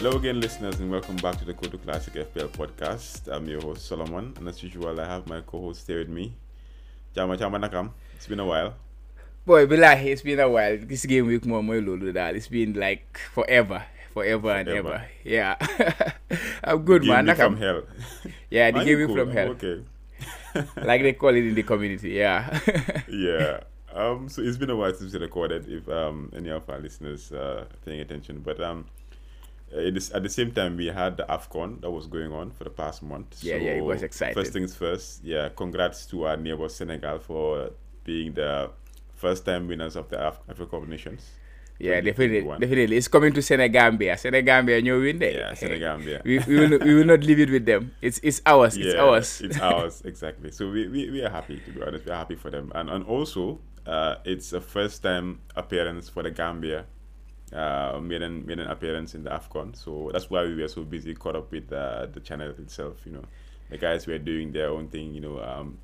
Hello again, listeners, and welcome back to the Kotu Classic FPL podcast. I'm your host, Solomon, and as usual, I have my co host here with me. Chama Chama Nakam. It's been a while. Boy, billahi, it's been a while. This game week more more lulu that. It's been like forever. Forever and Forever. ever. Yeah. I'm good, man. week from Nakam. hell. Yeah, the game week cool. from hell. Okay. Like they call it in the community. Yeah. yeah. Um. So it's been a while since we recorded. If um any of our listeners uh paying attention, but um. Uh, It is, at the same time, we had the AFCON that was going on for the past month. Yeah, yeah, it was So, exciting. First things first, yeah, congrats to our neighbor Senegal for being the first time winners of the Af- Africa Cup of Nations. yeah, definitely. Definitely. It's coming to Senegambia. Senegambia, you win there. Yeah, Senegambia. we, we, will, we will not leave it with them. It's it's ours. It's ours. It's ours, exactly. So we, we, we are happy, to be honest. We are happy for them. And, and also, uh, it's a first time appearance for the Gambia. Uh, made an made an appearance in the Afcon, so that's why we were so busy caught up with uh, the channel itself. You know, the guys were doing their own thing. You know, um,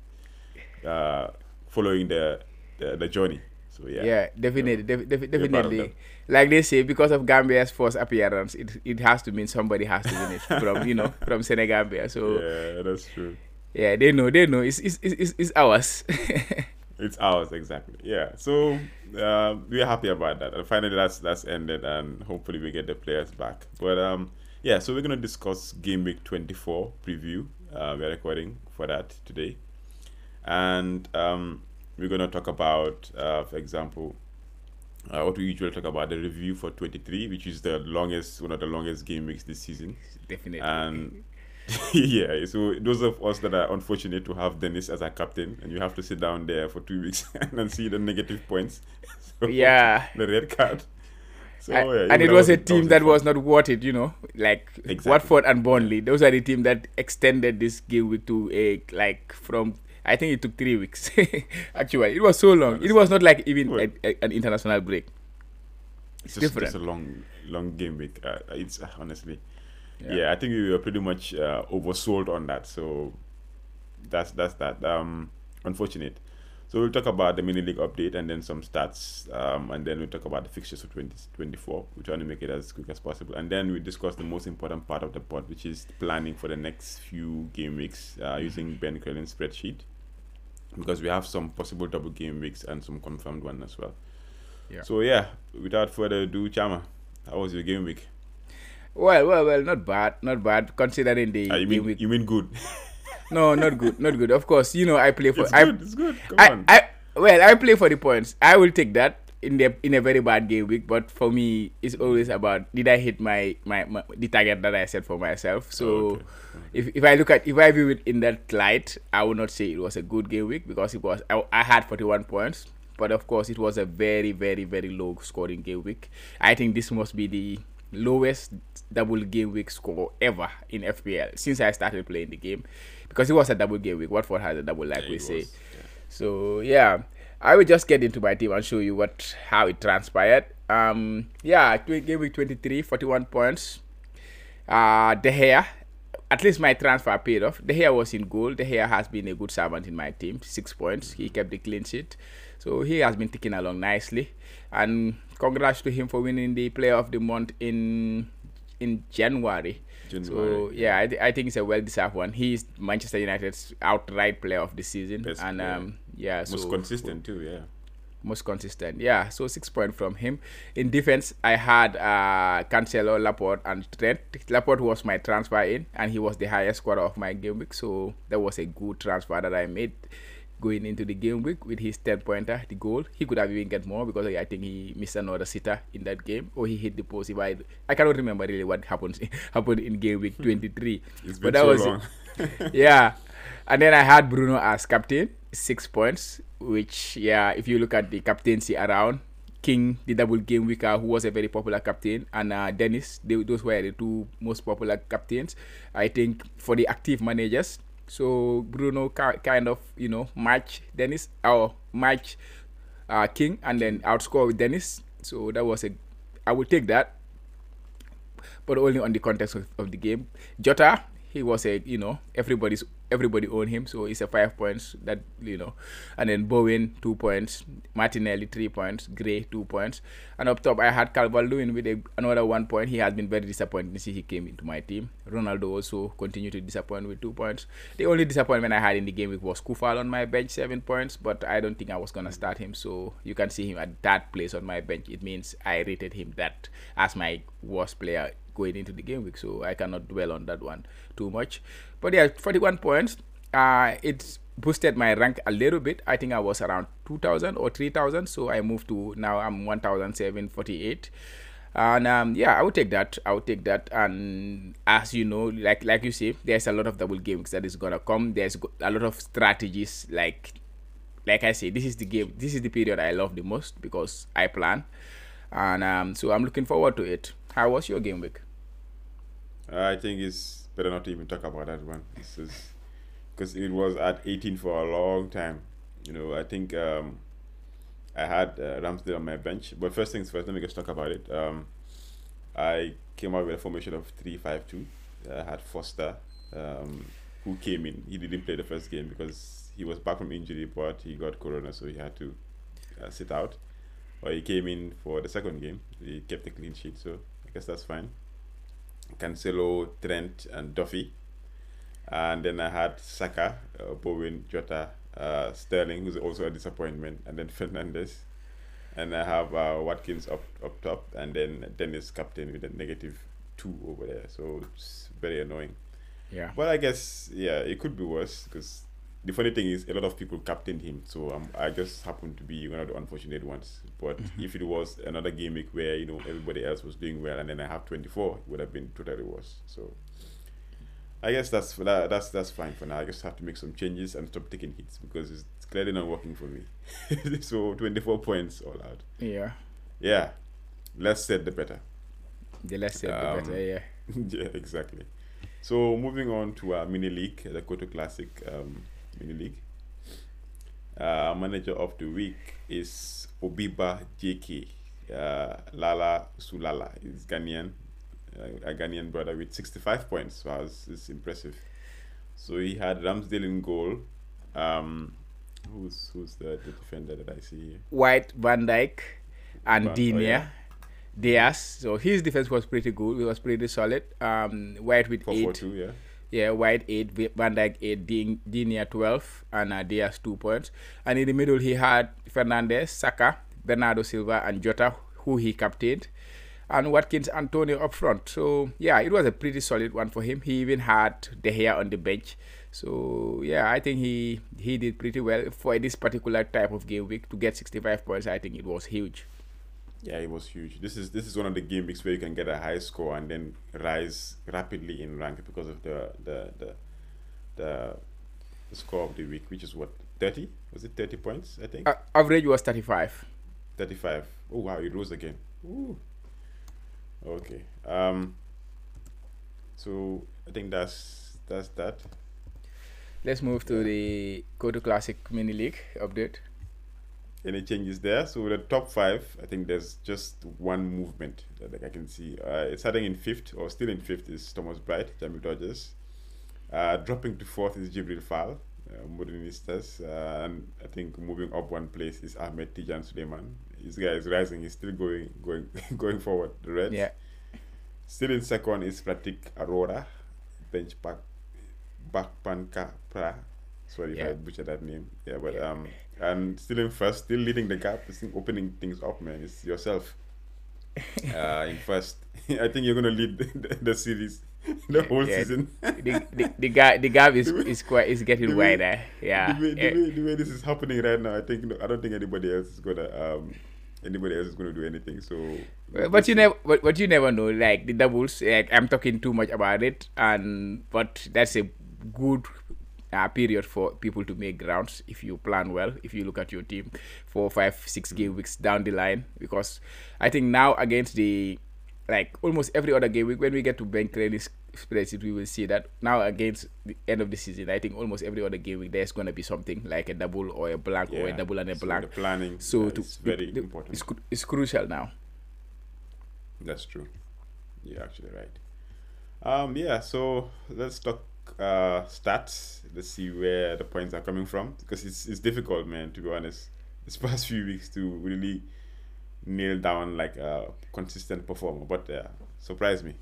uh, following the, the the journey. So yeah, Yeah, definitely, def- def- You're proud of definitely. Like they say, because of Gambia's first appearance, it it has to mean somebody has to win it from you know from Senegambia. So yeah, that's true. yeah, they know, they know. It's it's it's, it's- it's ours. It's ours exactly. Yeah. So uh, we're happy about that. And finally, that's that's ended, and hopefully we get the players back. But um, yeah. So we're gonna discuss game week 24 preview. Uh, we're recording for that today, and um, we're gonna talk about, uh, for example. Uh, what we usually talk about the review for 23, which is the longest, one of the longest game weeks this season. definitely. And yeah, so those of us that are unfortunate to have Dennis as our captain, and you have to sit down there for two weeks and see the negative points. So, Yeah. the red card. So, and, yeah, and it that was a that team was that was not worth it, you know, like Exactly. Watford and Burnley. Those are the team that extended this game week to a like from. I think it took three weeks. Actually, it was so long. It was not like even Well- a, a- an international break. It's It's just, different. just a long, long game week. Uh, it's uh, honestly, Yeah. yeah. I think we were pretty much uh, oversold on that. So that's that's that. Um, unfortunate. So we'll talk about the mini league update and then some stats, um, and then we'll talk about the fixtures for 2024. We're trying to make it as quick as possible, and then we discuss the most important part of the pod, which is planning for the next few game weeks uh, using Ben Crellin's spreadsheet, because we have some possible double game weeks and some confirmed one as well. Yeah. So yeah, without further ado, Chama, how was your game week? Well, well, well, not bad, not bad. Considering the Uh, you mean you mean good? No, not good, not good. Of course, you know I play for. it's I, good. It's good. Come I, on. I, well, I play for the points. I will take that in the in a very bad game week. But for me, it's always about did I hit my my, my the target that I set for myself. So. Okay. If, if I look at if I view it in that light, I would not say it was a good game week because it was I, I had 41 points, but of course it was a very very very low scoring game week. I think this must be the lowest double game week score ever in FPL since I started playing the game because it was a double game week. Watford had a double like Yeah, we say. was, yeah. So yeah, I will just get into my team and show you what how it transpired. Um, yeah, game week 23, 41 points. Uh, De Gea, at least my transfer paid off. De Gea was in goal. De Gea has been a good servant in my team. Six points. He kept the clean sheet. So he has been ticking along nicely. And congrats to him for winning the Player of the Month in in January. So January, yeah, I, th- I think it's a well-deserved one. He's Manchester United's outright player of the season, Best and player. um, yeah, Most so consistent too. Yeah. most consistent. Yeah, so six point from him. In defense, I had uh, Cancelo, Laporte, and Trent. Laporte was my transfer in, and he was the highest scorer of my game week. So that was a good transfer that I made going into the game week with his 10 pointer, the goal. He could have even get more because I think he missed another sitter in that game, or he hit the post. If I, I cannot remember really what happened happened in game week 23. It's been but that so was long. yeah. And then I had Bruno as captain, six points, which, yeah, if you look at the captaincy around, King, the double game weeker, who was a very popular captain, and uh, Dennis, they, those were the two most popular captains, I think, for the active managers. So Bruno kind of, you know, match Dennis, or match uh, King, and then outscore with Dennis. So that was a, I would take that but only on the context of, of the game. Jota, he was a you know everybody's everybody owned him, so it's a five points that you know, and then Bowen two points, Martinelli three points, Gray two points, and up top I had Calvert Lewin with a, another one point. He has been very disappointing since he came into my team. Ronaldo also continued to disappoint with two points. The only disappointment I had in the game week was Coufal on my bench seven points, but I don't think I was gonna start him. So you can see him at that place on my bench. It means I rated him that as my worst player going into the game week, so I cannot dwell on that one too much. But yeah, 41 points. Uh, it's boosted my rank a little bit. I think I was around 2,000 or 3,000, so I moved to now I'm 1,748. And um, yeah, I would take that. I would take that. And as you know, like like you say, there's a lot of double games that is gonna come. There's a lot of strategies. Like like I say, this is the game. This is the period I love the most because I plan, and um, so I'm looking forward to it. How was your game week? I think it's better not to even talk about that one. because it was at 18 for a long time. You know, I think um, I had uh, Ramsdale on my bench. But first things first, let me just talk about it. Um, I came out with a formation of 3 5 2. I had Foster, um, who came in. He didn't play the first game because he was back from injury, but he got corona, so he had to uh, sit out. But he came in for the second game. He kept a clean sheet, so I guess that's fine. Cancelo, Trent, and Duffy. And then I had Saka, uh, Bowen, Jota, uh, Sterling, who's also a disappointment, and then Fernandes. And I have uh, Watkins up up top, and then Dennis captain with a negative two over there. So it's very annoying. Yeah. But I guess yeah, it could be worse because the funny thing is a lot of people captained him, so um, I just happened to be one of the unfortunate ones. But mm-hmm. if it was another week where you know everybody else was doing well, and then I have twenty four, it would have been totally worse. So I guess that's that, that's that's fine for now. I just have to make some changes and stop taking hits because it's clearly not working for me. so twenty four points all out. Yeah. Yeah. Less said the better. The less said um, the better. Yeah. yeah, exactly. So moving on to our mini league, the Kotu Classic. Um, mini league. Uh, manager of the week is Obiba JK. Uh, Lala Sulala is Ghanaian, uh, a Ghanaian brother with 65 points. So was, it's impressive. So he had Ramsdale in goal. Um, who's who's the, the defender that I see here? White, Van Dijk, and Van, Digne. Oh, yeah. Dias. So his defense was pretty good. It was pretty solid. Um, White with 4, eight. 4, 2, yeah. Yeah, White 8, Van Dijk 8, Digne 12, and uh, Dias 2 points. And in the middle, he had Fernandes, Saka, Bernardo Silva, and Jota, who he captained, and Watkins Antonio up front. So, yeah, it was a pretty solid one for him. He even had De Gea on the bench. So, yeah, I think he, he did pretty well for this particular type of game week. To get 65 points, I think it was huge. Yeah, it was huge. This is this is one of the game weeks where you can get a high score and then rise rapidly in rank because of the the the the, the score of the week, which is what thirty? Was it thirty points? I think. Uh, average was thirty five. Thirty five. Oh wow! It rose again. Ooh. Okay. Um. So I think that's that's that. Let's move to the Kotu Classic Mini League update any changes there. So the top five, I think there's just one movement that I can see. Uh, starting in fifth or still in fifth is Thomas Bright, Jamie Dodgers. Uh, dropping to fourth is Jibril Fall, uh, Modernistas. Uh, and I think moving up one place is Ahmed Tijan Suleiman. This guy is rising. He's still going going going forward. The Reds. Yeah. Still in second is Pratik Aurora, bench back back Bakpanka Pra. Sorry yeah. if I butchered that name. Yeah, but yeah. um and still in first, still leading the gap, still opening things up, man. It's yourself uh, in first. I think you're gonna lead the, the series, the whole yeah, season. the, the, the gap the gap is is quite is getting way, wider. Yeah. The way, the, way, the way this is happening right now, I think I don't think anybody else is gonna um anybody else is going to do anything. So, but you never, but, but you never know. Like the doubles, like I'm talking too much about it, and but that's a good uh, period for people to make grounds if you plan well if you look at your team. Four five six game weeks down the line because i think now against the like almost every other game week when we get to Ben Crellin's spreadsheet we will see that now against the end of the season i think almost every other game week there's going to be something like a double or a blank yeah. or a double and a so blank. the planning so to, very the, important. it's, it's crucial now. That's true. You're actually right. Um yeah so let's talk uh, stats. Let's see where the points are coming from because it's it's difficult, man. To be honest, this past few weeks to really nail down like a consistent performer, but uh, surprise me.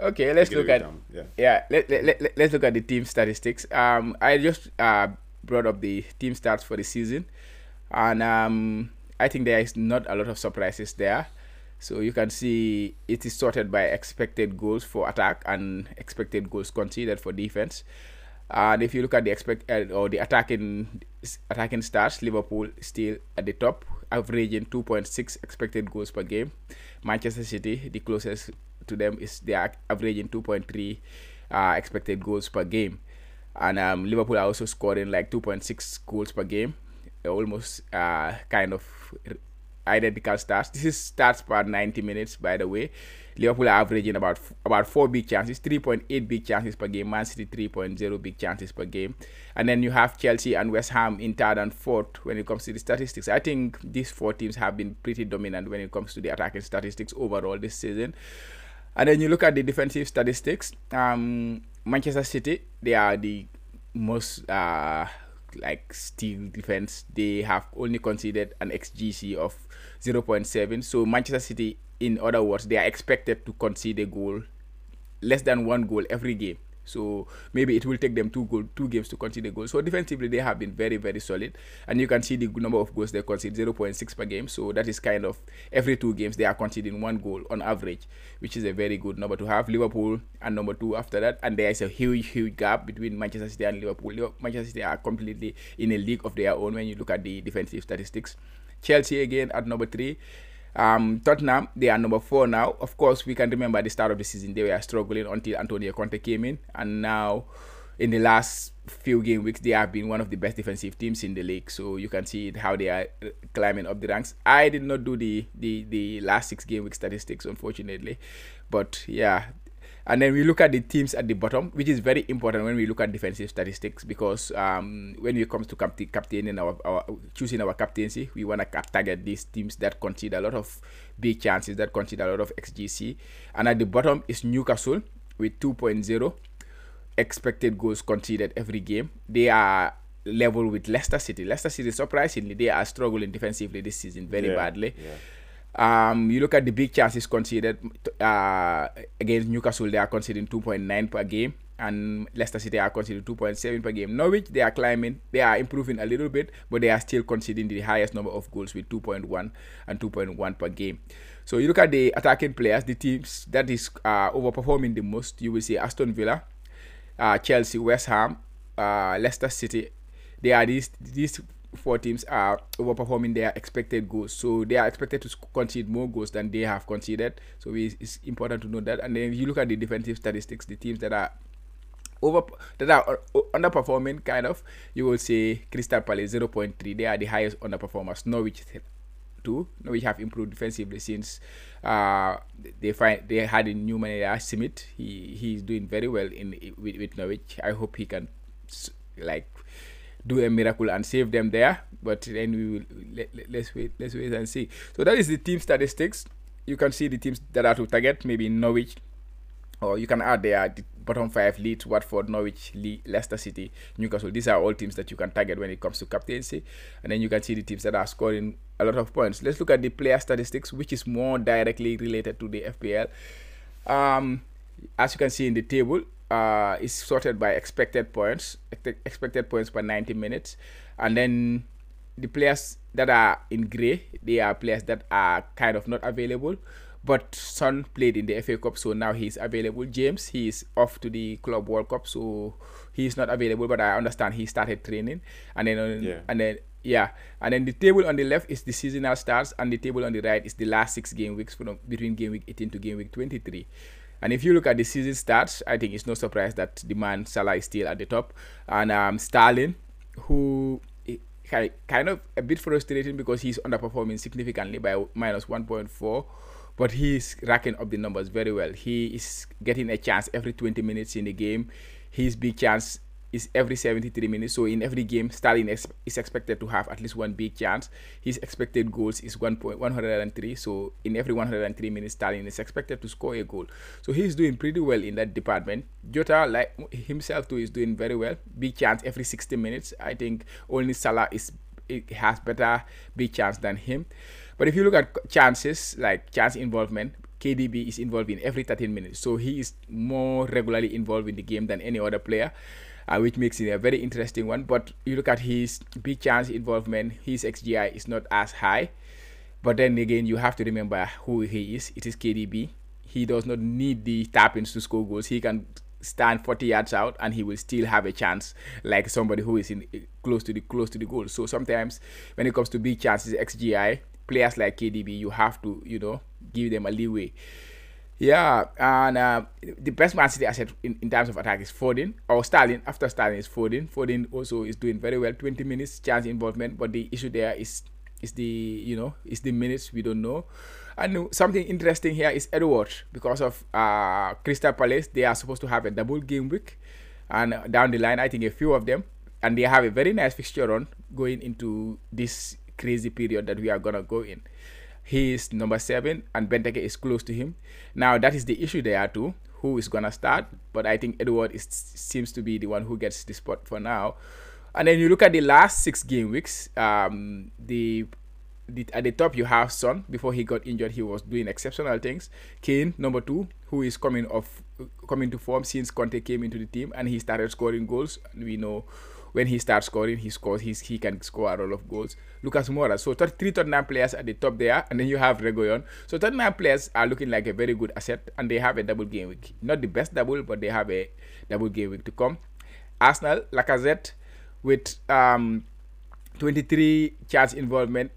Okay, let's look at down. yeah. yeah. Let, let, let, let's look at the team statistics. Um, I just uh brought up the team stats for the season, and um, I think there is not a lot of surprises there. So you can see it is sorted by expected goals for attack and expected goals conceded for defense. And if you look at the expect uh, or the attacking attacking stats, Liverpool still at the top, averaging 2.6 expected goals per game. Manchester City, the closest to them, is they are averaging 2.3 uh, expected goals per game, and um, Liverpool are also scoring like 2.6 goals per game, almost uh, kind of identical stats. This is stats per 90 minutes, by the way. Liverpool are averaging about about four big chances, 3.8 big chances per game. Man City 3.0 big chances per game, and then you have Chelsea and West Ham in third and fourth when it comes to the statistics. I think these four teams have been pretty dominant when it comes to the attacking statistics overall this season. And then you look at the defensive statistics. Um, Manchester City, they are the most uh, like steel defense. They have only conceded an XGC of 0.7. So Manchester City, in other words, they are expected to concede a goal, less than one goal every game. So maybe it will take them two goal, two games to concede a goal. So defensively, they have been very, very solid, and you can see the number of goals they concede 0.6 per game. So that is kind of every two games they are conceding one goal on average, which is a very good number to have. Liverpool and number two after that, and there is a huge, huge gap between Manchester City and Liverpool. Manchester City are completely in a league of their own when you look at the defensive statistics. Chelsea again at number three. Um, Tottenham, they are number four now. Of course, we can remember the start of the season, they were struggling until Antonio Conte came in. And now, in the last few game weeks, they have been one of the best defensive teams in the league. So you can see how they are uh, climbing up the ranks. I did not do the, the, the last six game week statistics, unfortunately. But yeah, and then we look at the teams at the bottom, which is very important when we look at defensive statistics because um, when it comes to cap- captaining our, our choosing our captaincy, we want to target these teams that concede a lot of big chances, that concede a lot of XGC. And at the bottom is Newcastle with 2.0 expected goals conceded every game. They are level with Leicester City. Leicester City, surprisingly, they are struggling defensively this season very Yeah, badly. yeah. Um, you look at the big chances conceded uh, against Newcastle, they are conceding 2.9 per game, and Leicester City are conceding 2.7 per game. Norwich, they are climbing, they are improving a little bit, but they are still conceding the highest number of goals with 2.1 and 2.1 per game. So you look at the attacking players, the teams that is uh, overperforming the most, you will see Aston Villa, uh, Chelsea, West Ham, uh, Leicester City. They are these these four teams are overperforming their expected goals, so they are expected to concede more goals than they have conceded. So it's important to know that. And then if you look at the defensive statistics, the teams that are over that are underperforming, kind of, you will see Crystal Palace 0.3. They are the highest underperformers. Norwich two. Norwich have improved defensively since uh, they find they had a new manager Smith. He he's doing very well in with, with Norwich. I hope he can like do a miracle and save them there. But then we will let, let, let's wait let's wait and see. So that is the team statistics. You can see the teams that are to target. Maybe Norwich, or you can add there the bottom five: Leeds, Watford, Norwich, Le- Leicester City, Newcastle. These are all teams that you can target when it comes to captaincy. And then you can see the teams that are scoring a lot of points. Let's look at the player statistics, which is more directly related to the FPL. Um, as you can see in the table, uh, it's sorted by expected points, expected points per 90 minutes, and then the players that are in grey, they are players that are kind of not available. But Son played in the FA Cup, so now he's available. James, he is off to the Club World Cup, so he's not available. But I understand he started training, and then on- Yeah. and then yeah, and then the table on the left is the seasonal starts, and the table on the right is the last six game weeks from between game week 18 to game week 23. And if you look at the season stats, I think it's no surprise that the man Salah is still at the top, and um, Sterling, who kind of a bit frustrating because he's underperforming significantly by minus 1.4 but he's racking up the numbers very well. He is getting a chance every 20 minutes in the game. His big chance is every 73 minutes. So in every game, Sterling is, is expected to have at least one big chance. His expected goals is 1.103. So in every 103 minutes, Sterling is expected to score a goal. So he's doing pretty well in that department. Jota, like himself too, is doing very well. Big chance every 60 minutes. I think only Salah is it has better big chance than him. But if you look at chances, like chance involvement, KDB is involved in every 13 minutes. So he is more regularly involved in the game than any other player uh, which makes it a very interesting one. But you look at his big chance involvement, his XGI is not as high. But then again, you have to remember who he is. It is KDB. He does not need the tap ins to score goals. He can stand 40 yards out and he will still have a chance like somebody who is in close to the close to the goal. So sometimes when it comes to big chances, XGI, players like KDB, you have to, you know, give them a leeway. Yeah, and uh, the best Man City asset in, in terms of attack is Foden or Sterling. After Sterling is Foden. Foden also is doing very well. 20 minutes chance involvement, but the issue there is is the you know is the minutes we don't know. And something interesting here is Edouard because of uh, Crystal Palace. They are supposed to have a double game week, and down the line, I think a few of them, and they have a very nice fixture on going into this crazy period that we are gonna go in. He is number seven, and Benteke is close to him. Now that is the issue there too. Who is gonna start? But I think Edouard is, seems to be the one who gets the spot for now. And then you look at the last six game weeks. Um, the, the at the top you have Son. Before he got injured, he was doing exceptional things. Kane, number two, who is coming off coming to form since Conte came into the team and he started scoring goals. We know when he starts scoring, he scores. He's, he can score a lot of goals. Lucas Moura. So three Tottenham players at the top there, and then you have Reguilon. So Tottenham players are looking like a very good asset, and they have a double game week. Not the best double, but they have a double game week to come. Arsenal, Lacazette, with um, 23 chance involvement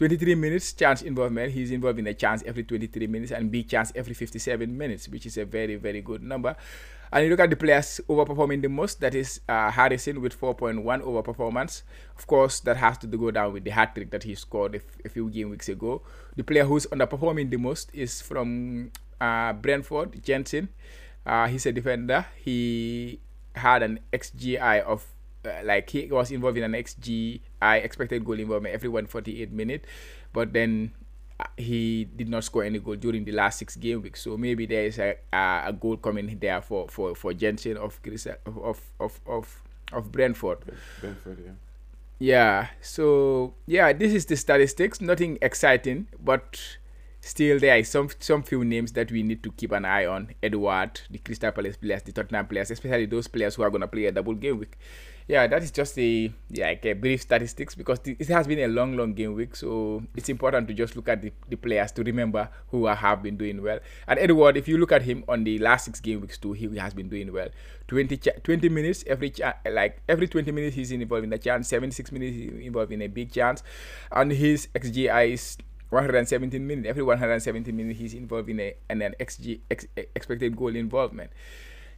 23 minutes chance involvement. He's involved in a chance every 23 minutes and big chance every 57 minutes, which is a very, very good number. And you look at the players overperforming the most, that is uh, Harrison with 4.1 overperformance. Of course, that has to go down with the hat trick that he scored a, few game weeks ago. The player who's underperforming the most is from uh, Brentford, Jensen. Uh, he's a defender. He had an XGI of uh, like he was involved in an XGI expected goal involvement every 148 minute, but then he did not score any goal during the last six game weeks. So maybe there is a, a, a goal coming there for for for Jensen of of of of of Brentford. Brentford, yeah. Yeah. So yeah, this is the statistics. Nothing exciting, but still there is some some few names that we need to keep an eye on. Edouard, the Crystal Palace players, the Tottenham players, especially those players who are gonna play a double game week yeah, that is just a yeah, like a brief statistics because it has been a long, long game week. So it's important to just look at the, the players to remember who have been doing well. And Edouard, if you look at him on the last six game weeks too, he has been doing well. 20, 20 minutes every like every 20 minutes he's involved in a chance. 76 minutes he's involved in a big chance, and his XGI is 117 minutes. Every 117 minutes he's involved in a an XG ex, expected goal involvement.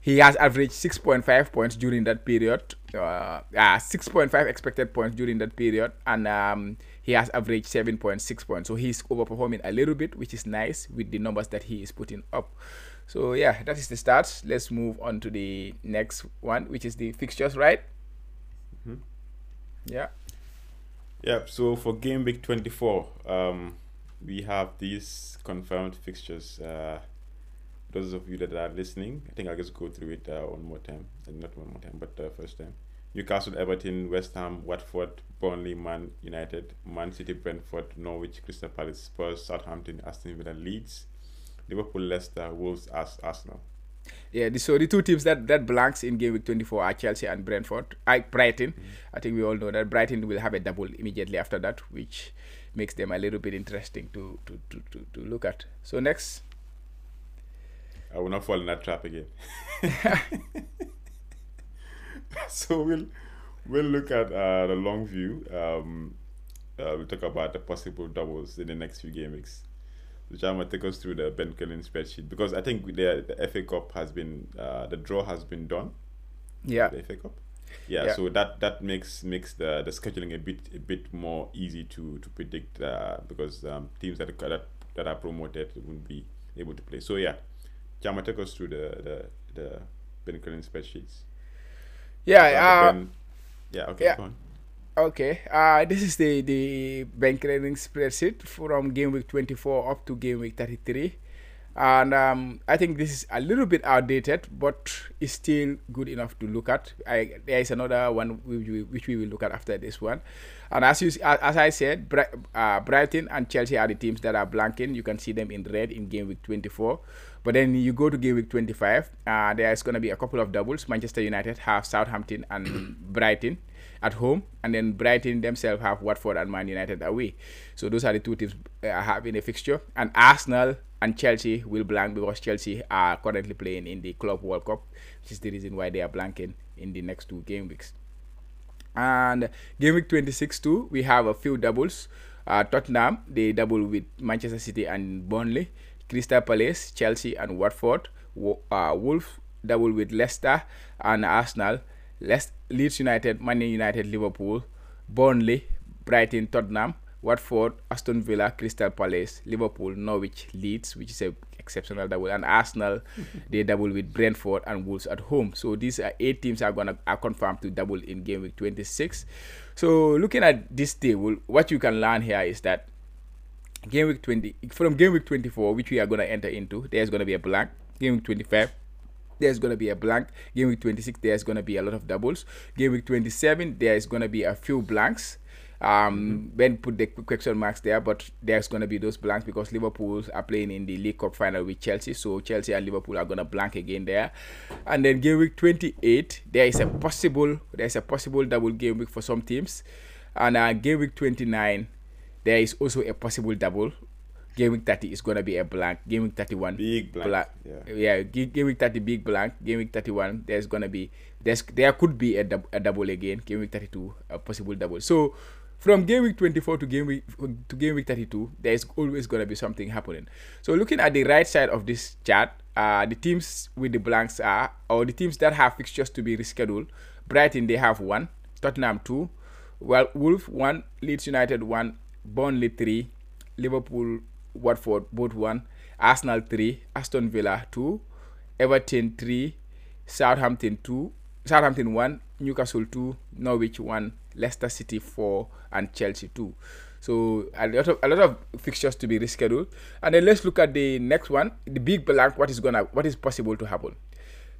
He has averaged 6.5 points during that period. Uh, uh, 6.5 expected points during that period. And um, he has averaged 7.6 points. So he's overperforming a little bit, which is nice with the numbers that he is putting up. So yeah, that is the start. Let's move on to the next one, which is the fixtures, right? Mm-hmm. Yeah. Yeah. So for game week 24, um, we have these confirmed fixtures. Uh, those of you that are listening, I think I'll just go through it uh, one more time. And not one more time, but uh, first time. Newcastle, Everton, West Ham, Watford, Burnley, Man United, Man City, Brentford, Norwich, Crystal Palace, Spurs, Southampton, Aston Villa, Leeds, Liverpool, Leicester, Wolves, As- Arsenal. Yeah, the, so the two teams that that blanks in game week 24 are Chelsea and Brentford. I Brighton. Mm-hmm. I think we all know that Brighton will have a double immediately after that, which makes them a little bit interesting to to, to, to, to look at. So next. I will not fall in that trap again. so we'll we'll look at uh, the long view. Um, uh, we'll talk about the possible doubles in the next few game weeks. Which I'm gonna take us through the Ben Crellin spreadsheet because I think the, the FA Cup has been uh, the draw has been done. Yeah. The FA Cup. Yeah, yeah, so that that makes makes the, the scheduling a bit a bit more easy to to predict uh, because um, teams that, that that are promoted won't be able to play. So yeah, Chama, take us through the the the Crellin spreadsheets. Yeah, Uh, yeah. Okay. yeah. Go on. Okay, uh, this is the the bank rating spreadsheet from game week 24 up to game week 33, and um, I think this is a little bit outdated, but it's still good enough to look at. I, there is another one which we, which we will look at after this one, and as you as I said, uh, Brighton and Chelsea are the teams that are blanking. You can see them in red in game week 24. But then you go to game week 25, uh, there's going to be a couple of doubles. Manchester United have Southampton and Brighton at home, and then Brighton themselves have Watford and Man United away. So those are the two teams uh, having a fixture. And Arsenal and Chelsea will blank because Chelsea are currently playing in the Club World Cup, which is the reason why they are blanking in the next two game weeks. And game week 26 too, we have a few doubles. Uh, Tottenham, they double with Manchester City and Burnley. Crystal Palace, Chelsea and Watford. Wo- Uh, double with Leicester and Arsenal. Leeds United, Man United, Liverpool. Burnley, Brighton, Tottenham. Watford, Aston Villa, Crystal Palace, Liverpool, Norwich, Leeds, which is a exceptional double, and Arsenal, they double with Brentford and Wolves at home. So these are eight teams are gonna are confirmed to double in game week 26. So looking at this table, what you can learn here is that game week 20 from game week 24, which we are gonna enter into, there's gonna be a blank. Game week 25, there's going to be a blank. Game week 26, there's going to be a lot of doubles. Game week 27, there's going to be a few blanks. Um, Ben put the question marks there, but there's going to be those blanks because Liverpool are playing in the League Cup final with Chelsea. So Chelsea and Liverpool are going to blank again there. And then game week 28, there is a possible there's a possible double game week for some teams. And uh, game week 29, there is also a possible double. Game week 30 is going to be a blank. Game week 31, Big blank. blank. Yeah. Yeah, game week 30 big blank. Game week 31 there's gonna be there's there could be a, dub, a double again. Game week 32 a possible double. So from game week 24 to game week to game week 32 there's always gonna be something happening. So looking at the right side of this chart, uh, the teams with the blanks are or the teams that have fixtures to be rescheduled. Brighton they have one, Tottenham two, well Wolf one, Leeds United one, Burnley three, Liverpool, Watford both one, Arsenal three, Aston Villa two, Everton three, Southampton two, Southampton one, Newcastle two, Norwich one, Leicester City four, and Chelsea two. So a lot of a lot of fixtures to be rescheduled. And then let's look at the next one, the big blank. What is gonna what is possible to happen?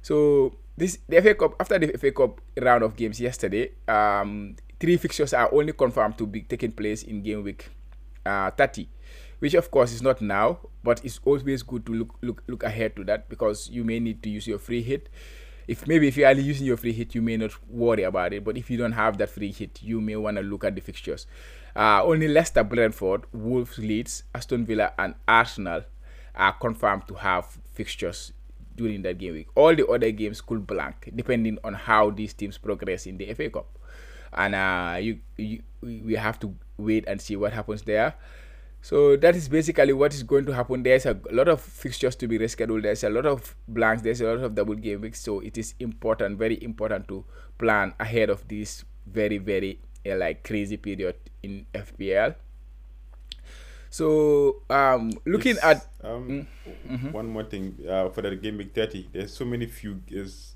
So this the FA Cup after the FA Cup round of games yesterday, um, three fixtures are only confirmed to be taking place in game week uh, 30, which of course is not now, but it's always good to look look look ahead to that because you may need to use your free hit. If maybe if you are using your free hit, you may not worry about it. But if you don't have that free hit, you may want to look at the fixtures. Uh, only Leicester, Brentford, Wolves, Leeds, Aston Villa, and Arsenal are confirmed to have fixtures during that game week. All the other games could blank depending on how these teams progress in the FA Cup. And uh, you, you we have to wait and see what happens there. So that is basically what is going to happen. There's a lot of fixtures to be rescheduled. There's a lot of blanks. There's a lot of double game weeks. So it is important, very important to plan ahead of this very, very uh, like crazy period in FPL. So um, looking It's, at um, one more thing uh, for the game week 30 there's so many few is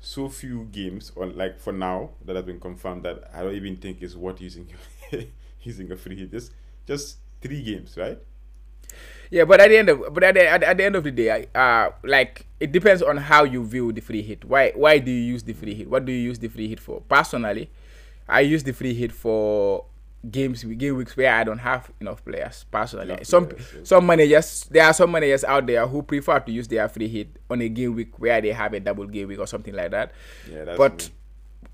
so few games or like for now that have been confirmed that i don't even think is worth using using a free hit just just three games right Yeah, but at the end of but at the, at, at the end of the day, uh, like it depends on how you view the free hit. Why why do you use the free hit? What do you use the free hit for? Personally, I use the free hit for games game weeks where I don't have enough players. Personally, Enough some players, some managers there are some managers out there who prefer to use their free hit on a game week where they have a double game week or something like that. yeah that's but me.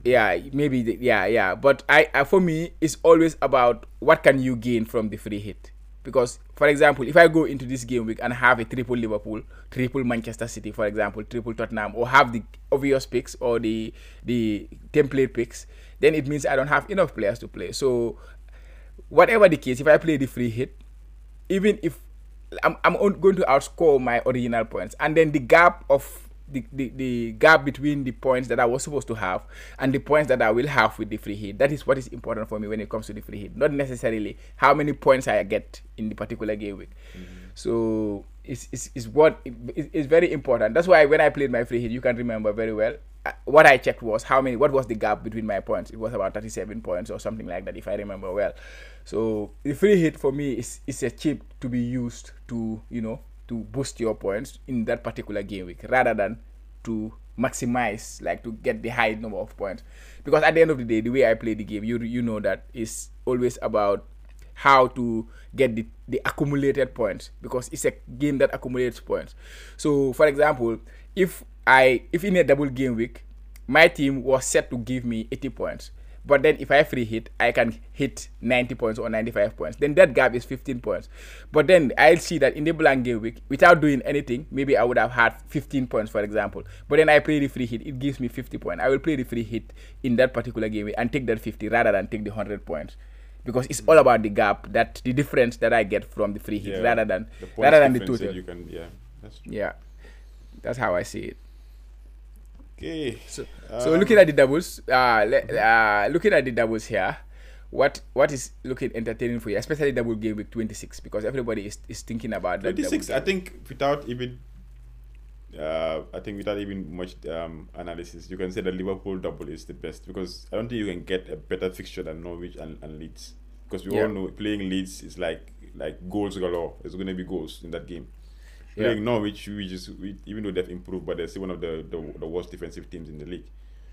Yeah maybe the, yeah yeah. But I, I for me it's always about what can you gain from the free hit? Because for example if i go into this game week and have a triple liverpool triple manchester city for example triple tottenham or have the obvious picks or the the template picks then it means i don't have enough players to play. So whatever the case if i play the free hit even if I'm, I'm going to outscore my original points. And then the gap of the, the, the gap between the points that I was supposed to have and the points that I will have with the free hit. That is what is important for me when it comes to the free hit. Not necessarily how many points I get in the particular game week. So it's, it's, it's what it- it's very important. That's why when I played my free hit, you can remember very well. uh, what I checked was how many. What was the gap between my points? It was about 37 points or something like that, if I remember well. So the free hit for me is is a chip to be used to you know to boost your points in that particular game week rather than to maximize like to get the high number of points. Because at the end of the day the way i play the game you you know that is always about how to get the, the accumulated points because it's a game that accumulates points. So for example if i if in a double game week my team was set to give me 80 points but then if I free hit, I can hit 90 points or 95 points. Then that gap is 15 points. But then I'll see that in the blank game week, without doing anything, maybe I would have had 15 points, for example. But then I play the free hit, it gives me 50 points. I will play the free hit in that particular game week and take that 50 rather than take the 100 points. Because it's all about the gap, that the difference that I get from the free hit Yeah, rather than the points rather than the total. Can, yeah, that's. Yeah, that's how I see it. Okay. So, Um, so looking at the doubles, uh, le- uh, looking at the doubles here, what what is looking entertaining for you, especially double game week 26, because everybody is, is thinking about that. 26 i think without even uh, i think without even much um, analysis you can say that liverpool double is the best because i don't think you can get a better fixture than norwich and, and leeds because we Yeah. all know playing leeds is like like goals galore there's going to be goals in that game Yeah. playing norwich which is we, even though they've improved but they're still one of the, the, the worst defensive teams in the league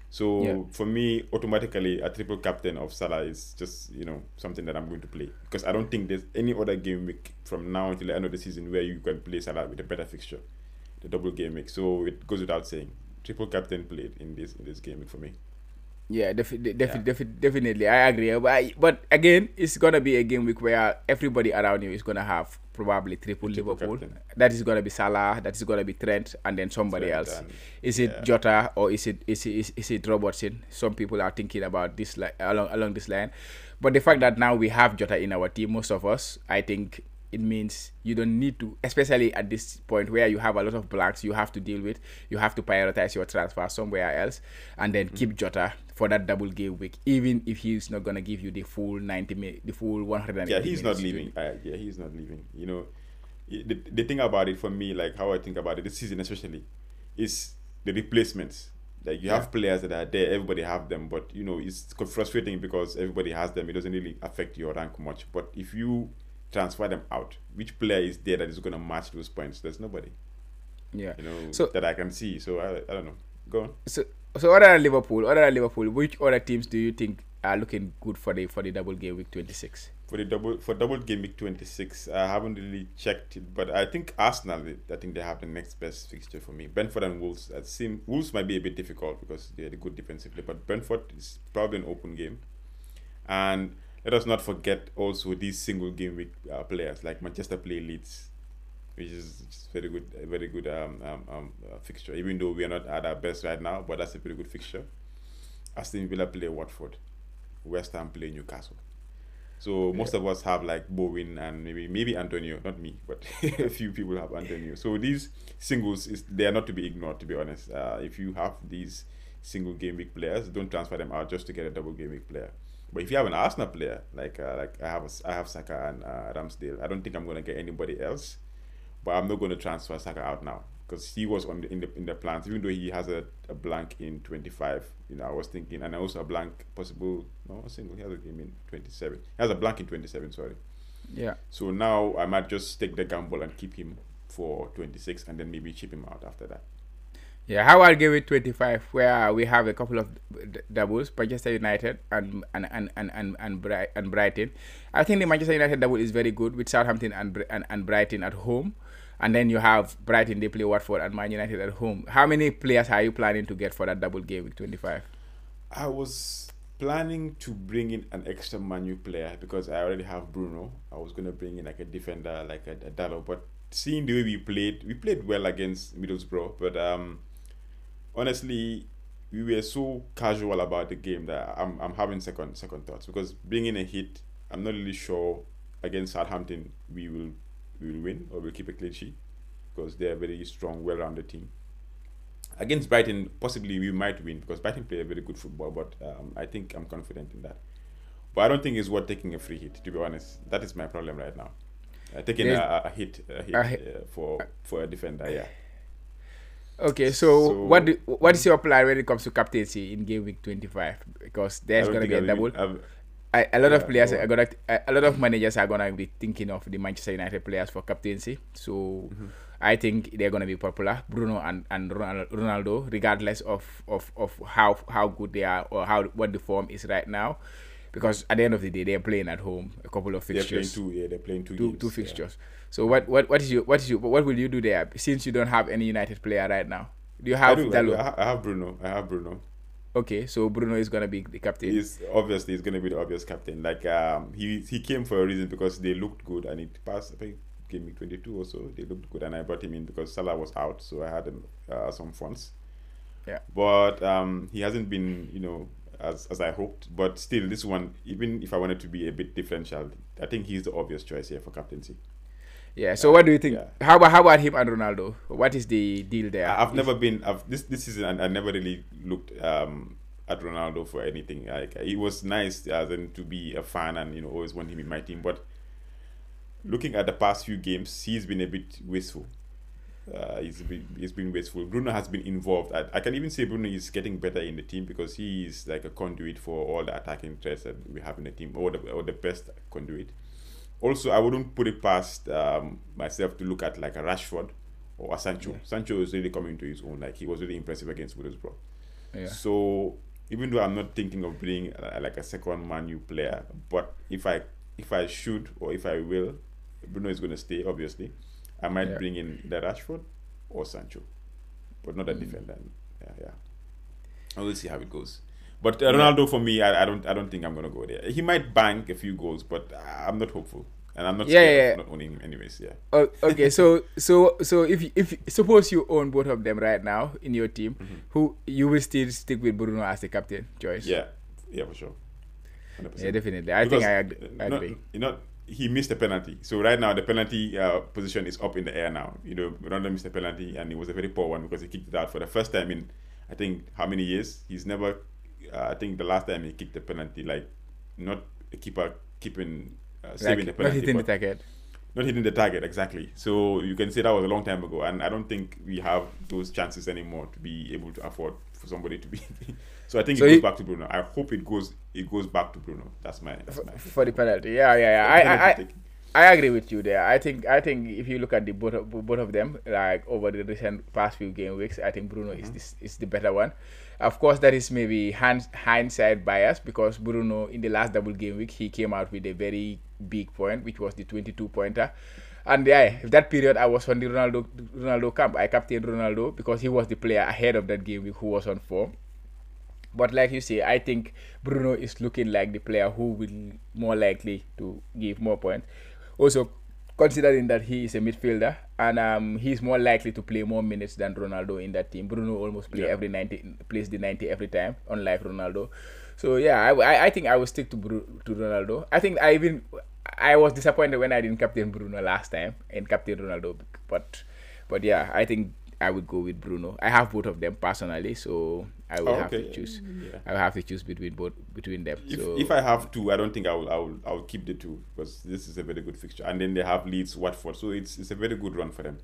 so Yeah. for me, automatically a triple captain of Salah is just you know something that I'm going to play because I don't think there's any other game week from now until the end of the season where you can play Salah with a better fixture, the double game week. So it goes without saying, triple captain played in this in this game week for me. Yeah, defi- de- defi- defi- definitely. I agree. But, I, but again, it's going to be a game week where everybody around you is going to have probably triple, Triple Liverpool. captain. That is going to be Salah. That is going to be Trent, and then somebody Trent else. Is it yeah. Jota or is it is it, is, is it Robertson? Some people are thinking about this like along along this line, but the fact that now we have Jota in our team, most of us, I think it means you don't need to, especially at this point where you have a lot of blanks you have to deal with. You have to prioritize your transfer somewhere else, and then mm. keep Jota for that double game week, even if he's not gonna give you the full ninety minutes, the full one hundred. Yeah, he's not leaving. Uh, yeah, he's not leaving. You know, the, the thing about it for me, like how I think about it this season especially, is the replacements. Like you have players that are there, everybody have them, but you know it's frustrating because everybody has them. It doesn't really affect your rank much. But if you transfer them out, which player is there that is going to match those points? There's nobody. Yeah. You know So- that I can see. So I, I don't know. Go on. So, so other than Liverpool, other than Liverpool, which other teams do you think are looking good for the for the double game week twenty six? for the double for double game week 26 i haven't really checked it but i think arsenal i think they have the next best fixture for me brentford and wolves it seem wolves might be a bit difficult because they're good defensively but brentford is probably an open game and let us not forget also these single game week uh, players like manchester play leeds which is very good a very good um, um, um, uh, fixture even though we are not at our best right now but that's a pretty good fixture aston villa play watford west ham play newcastle so most of us have like Bowen and maybe maybe Antonio, not me, but a few people have Antonio. So these singles is they are not to be ignored. To be honest, uh, if you have these single game week players, don't transfer them out just to get a double game week player. But if you have an Arsenal player like uh, like I have a, I have Saka and uh, Ramsdale, I don't think I'm gonna get anybody else. But I'm not going to transfer Saka out now because he was on the, in the in the plans. Even though he has a, a blank in 25, you know, I was thinking, and also a blank possible no a single. He has a game in 27. He has a blank in 27. Sorry. Yeah. So now I might just take the gamble and keep him for 26, and then maybe chip him out after that. Yeah, how I'll give it 25, where we have a couple of d- doubles, Manchester United and and and and and and, Bri- and Brighton. I think the Manchester United double is very good with Southampton and, and and Brighton at home, and then you have Brighton they play Watford and Man United at home. How many players are you planning to get for that double game week 25? I was planning to bring in an extra Manu player because I already have Bruno. I was gonna bring in like a defender, like a, a Dalot. But seeing the way we played, we played well against Middlesbrough. But um, honestly, we were so casual about the game that I'm, I'm having second second thoughts because bringing a hit, I'm not really sure against Southampton we will we will win or we'll keep a clean sheet because they're a very strong, well-rounded team against Brighton, possibly we might win because Brighton play a very good football, but um, I think I'm confident in that. But I don't think it's worth taking a free hit, to be honest. That is my problem right now. Uh, taking a, a, hit, a hit, a hit- uh, for for a defender, yeah. Okay, so, So- what do, what is your plan when it comes to captaincy in game week 25? Because there's gonna be a double. I, a lot of players are gonna a, lot of managers are gonna be thinking of the Manchester United players for captaincy. So Mm-hmm. I think they're gonna be popular, Bruno and, and Ronaldo, regardless of, of, of how how good they are or how what the form is right now. Because at the end of the day, they're playing at home. A couple of fixtures. they're playing two. Yeah, they're playing two. two, games, two yeah. fixtures. So what, what what is your what is your what will you do there since you don't have any United player right now? Do you have do. I, do. I ha- I have Bruno. I have Bruno. Okay, so Bruno is gonna be the captain. He's obviously he's going to be the obvious captain. Like um, he he came for a reason because they looked good and it passed. I think game week twenty two or so they looked good and I brought him in because Salah was out, so I had uh, some funds. Yeah. But um, he hasn't been you know as as I hoped. But still, this one even if I wanted to be a bit differential, I think he's the obvious choice here for captaincy. Yeah. So what do you think? yeah. How about how about him and Ronaldo? What is the deal there? I've never been. I've this this season. I, I never really looked um, at Ronaldo for anything. Like it was nice as in to be a fan and you know always want him in my team. But looking at the past few games, he's been a bit wasteful. Uh, he's been he's been wasteful. Bruno has been involved. I, I can even say Bruno is getting better in the team because he is like a conduit for all the attacking threats that we have in the team, or the or the best conduit. Also, I wouldn't put it past um, myself to look at like a Rashford or a Sancho. Yeah. Sancho is really coming to his own. Like he was really impressive against Middlesbrough. yeah. So even though I'm not thinking of being uh, like a second Man U player, but if I if I should or if I will, Bruno is going to stay. Obviously, I might Yeah. bring in the Rashford or Sancho, but not a Mm. defender. Yeah, yeah. I will see how it goes. But uh, Ronaldo for me, I, I don't I don't think I'm gonna go there. He might bank a few goals, but I'm not hopeful, and I'm not Yeah, yeah, not owning him anyways. Yeah. Oh, okay, so so so if if suppose you own both of them right now in your team, who you will still stick with Bruno as the captain choice? Mm-hmm. Yeah, yeah, for sure. 100%. Yeah, definitely. I think I ag- uh, agree. Not, you know, he missed a penalty. So right now the penalty uh, position is up in the air now. You know, Ronaldo missed a penalty and it was a very poor one because he kicked it out for the first time in I think how many years? He's never. Uh, I think the last time he kicked a penalty, like not a keeper keeping uh, saving the like, not penalty, hitting the target. not hitting the target exactly. So you can say that was a long time ago, and I don't think we have those chances anymore to be able to afford for somebody to be. so I think So it goes you- back to Bruno. I hope it goes it goes back to Bruno. That's my that's my. for the penalty. Yeah, yeah, yeah. I, I, I. I agree with you there. I think I think if you look at the both of, both of them, like over the recent past few game weeks, I think Bruno Mm-hmm. is this is the better one. Of course, that is maybe hindsight bias because Bruno in the last double game week he came out with a very big point, which was the 22 pointer. And yeah, that period I was on the Ronaldo Ronaldo camp, I captained Ronaldo because he was the player ahead of that game week who was on form. But like you say, I think Bruno is looking like the player who will more likely to give more points. Also, considering that he is a midfielder and um, he's more likely to play more minutes than Ronaldo in that team. Bruno almost play Yeah. every 90, plays the 90 every time, unlike Ronaldo. So yeah, I, I, I think I will stick to Bru- to Ronaldo. I think I even I was disappointed when I didn't captain Bruno last time and captain Ronaldo, but but yeah, I think I would go with Bruno. I have both of them personally, so I will Oh, have okay. to choose. Yeah. I will have to choose between both between them. If, so if I have two, I don't think I will. I will. I will keep the two because this is a very good fixture, and then they have Leeds, Watford, so it's it's a very good run for them.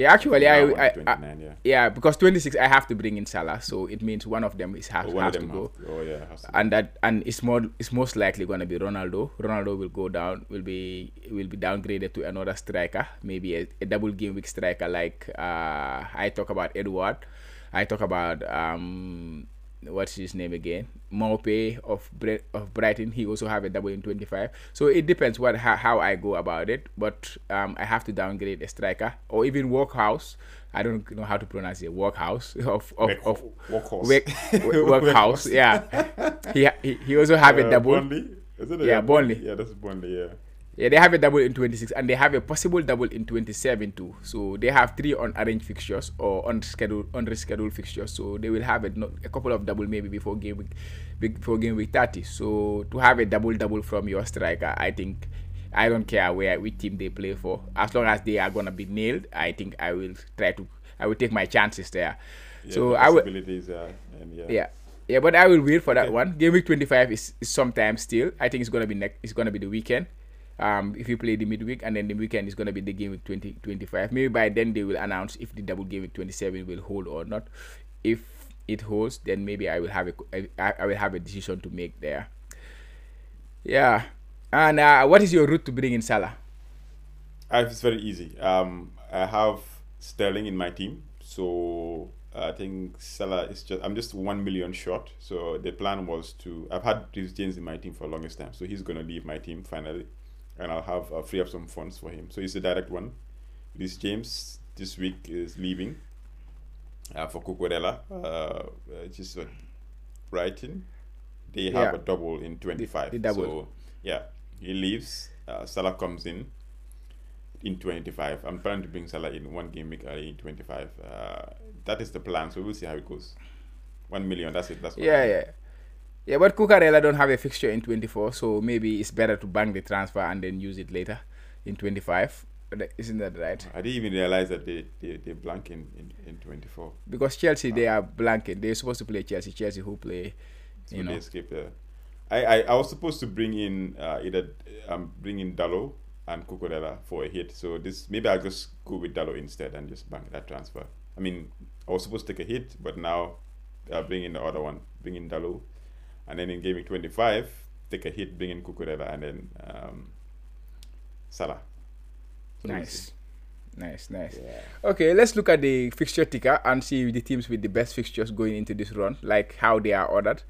Yeah, actually, I, I, I yeah. yeah because twenty six I have to bring in Salah, so it means one of them is has, Oh, has to go. Have, oh yeah, has to and that and it's more it's most likely going to be Ronaldo. Ronaldo will go down, will be will be downgraded to another striker, maybe a, a double game week striker like uh, I talk about Edouard, I talk about um what's his name again, Maupay of Bre- of Brighton. He also have a double in twenty five. So it depends what how, how I go about it, but um I have to downgrade a striker or even Workhouse. I don't know how to pronounce it. Workhouse of of, Work- of workhorse. work, workhouse. Yeah, he, he he also have a Uh, double. Burnley? Is it a- Yeah, Burnley. Yeah, that's Burnley. Yeah. Yeah, they have a double in 26 and they have a possible double in 27 too. So they have three unarranged fixtures or unscheduled unrescheduled fixtures. So they will have a, a couple of double maybe before game week before game week 30. So to have a double double from your striker, I think I don't care where which team they play for. As long as they are gonna be nailed, I think I will try to I will take my chances there. yeah so the I will uh, yeah. yeah. Yeah, but I will wait for that one. Game week 25 is, is sometime still. I think it's gonna be next. It's gonna be the weekend. Um, if you play the midweek and then the weekend is going to be the game with 20, 25. Maybe by then they will announce if the double game with 27 will hold or not. If it holds, then maybe I will have a I, I will have a decision to make there. Yeah. And uh, what is your route to bring in Salah? Uh, it's very easy. Um, I have Sterling in my team, so I think Salah is just I'm just one million short. So the plan was to I've had Reece James in my team for the longest time, so he's gonna leave my team finally, and I'll have uh, free up some funds for him. So he's a direct one. This James this week is leaving uh, for Cucurella, uh, which is what Brighton. They have Yeah. a double in 25. The- the double. So yeah, he leaves. Uh, Salah comes in in 25. I'm planning to bring Salah in one game week early in 25. Uh, that is the plan. So we'll see how it goes. One million. That's it. That's what Yeah, I- yeah. Yeah, but Cucurella don't have a fixture in 24, so maybe it's better to bank the transfer and then use it later in 25. Isn't that right? I didn't even realize that they they they blank in, in, in 24. Because Chelsea, they are blanket. They're supposed to play Chelsea. Chelsea who play, So you they know. escaped there. I, I, I was supposed to bring in uh, either um bring in Dalot and Cucurella for a hit. So this maybe I'll just go with Dalot instead and just bank that transfer. I mean, I was supposed to take a hit, but now uh, bring in the other one, bring in Dalot, and then in gaming 25, take a hit, bring in Cucurella, and then um, Salah. So Nice. Nice, nice. Yeah. Okay, let's look at the fixture ticker and see the teams with the best fixtures going into this run, like how they are ordered,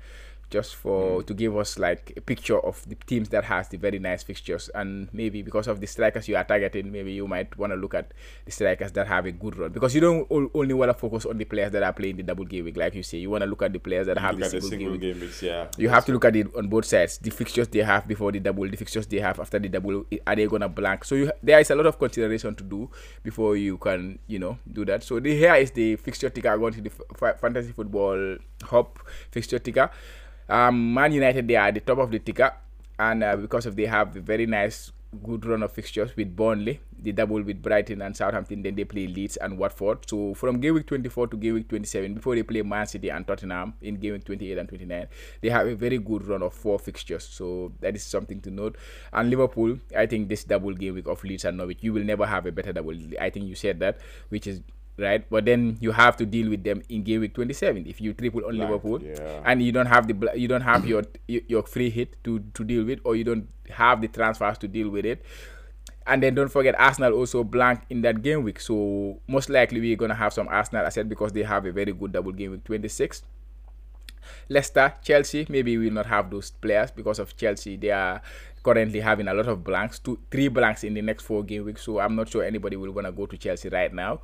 just for hmm. to give us like a picture of the teams that has the very nice fixtures. And maybe because of the strikers you are targeting, maybe you might want to look at the strikers that have a good run because you don't o- only want to focus on the players that are playing the double game week, like you say. You want to look at the players that have the at the single, single game week. game weeks, yeah. You have to look at it on both sides. The fixtures they have before the double, the fixtures they have after the double. Are they gonna blank? So you, there is a lot of consideration to do before you can, you know, do that. So the, here is the fixture ticker going to the f- f- fantasy football hub fixture ticker. Um, Man United they are at the top of the ticker, and uh, because of they have a very nice good run of fixtures with Burnley, the double with Brighton and Southampton. Then they play Leeds and Watford. So from game week 24 to game week 27, before they play Man City and Tottenham in game week 28 and 29, they have a very good run of four fixtures. So that is something to note. And Liverpool, I think this double game week of Leeds and Norwich, you will never have a better double. I think you said that, which is right. But then you have to deal with them in game week 27 if you triple on Blank, Liverpool yeah. and you don't have the you don't have your your free hit to to deal with or you don't have the transfers to deal with it and then don't forget arsenal also blank in that game week so most likely we're gonna have some arsenal asset because they have a very good double game week 26 Leicester, Chelsea, maybe we will not have those players because of Chelsea. They are currently having a lot of blanks, two, three blanks in the next four game weeks. So I'm not sure anybody will wanna go to Chelsea right now.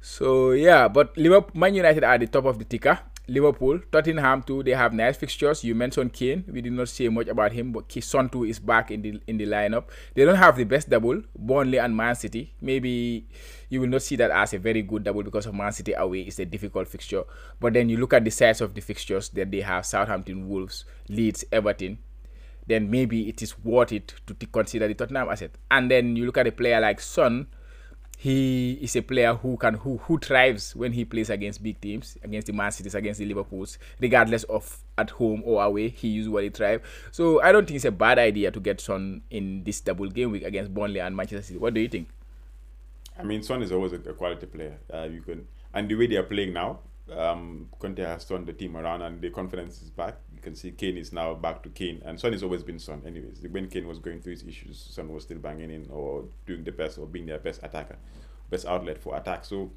So yeah, but Liverpool, Man United are the top of the ticker. Liverpool, Tottenham too. They have nice fixtures. You mentioned Kane. We did not say much about him, but Son too is back in the in the lineup. They don't have the best double. Burnley and Man City. Maybe you will not see that as a very good double because of Man City away is a difficult fixture. But then you look at the size of the fixtures that they have: Southampton, Wolves, Leeds, Everton then maybe it is worth it to, to consider the Tottenham asset. And then you look at a player like Son, he is a player who can who who thrives when he plays against big teams, against the Man Cities, against the Liverpools, regardless of at home or away. He usually thrives. So I don't think it's a bad idea to get Son in this double game week against Burnley and Manchester City. What do you think? I mean, Son is always a, quality player. Uh, you can, and the way they are playing now, um, Conte has turned the team around, and the confidence is back. You can see Kane is now back to Kane, and Son has always been Son. Anyways, when Kane was going through his issues, Son was still banging in or doing the best or being their best attacker, best outlet for attack. So.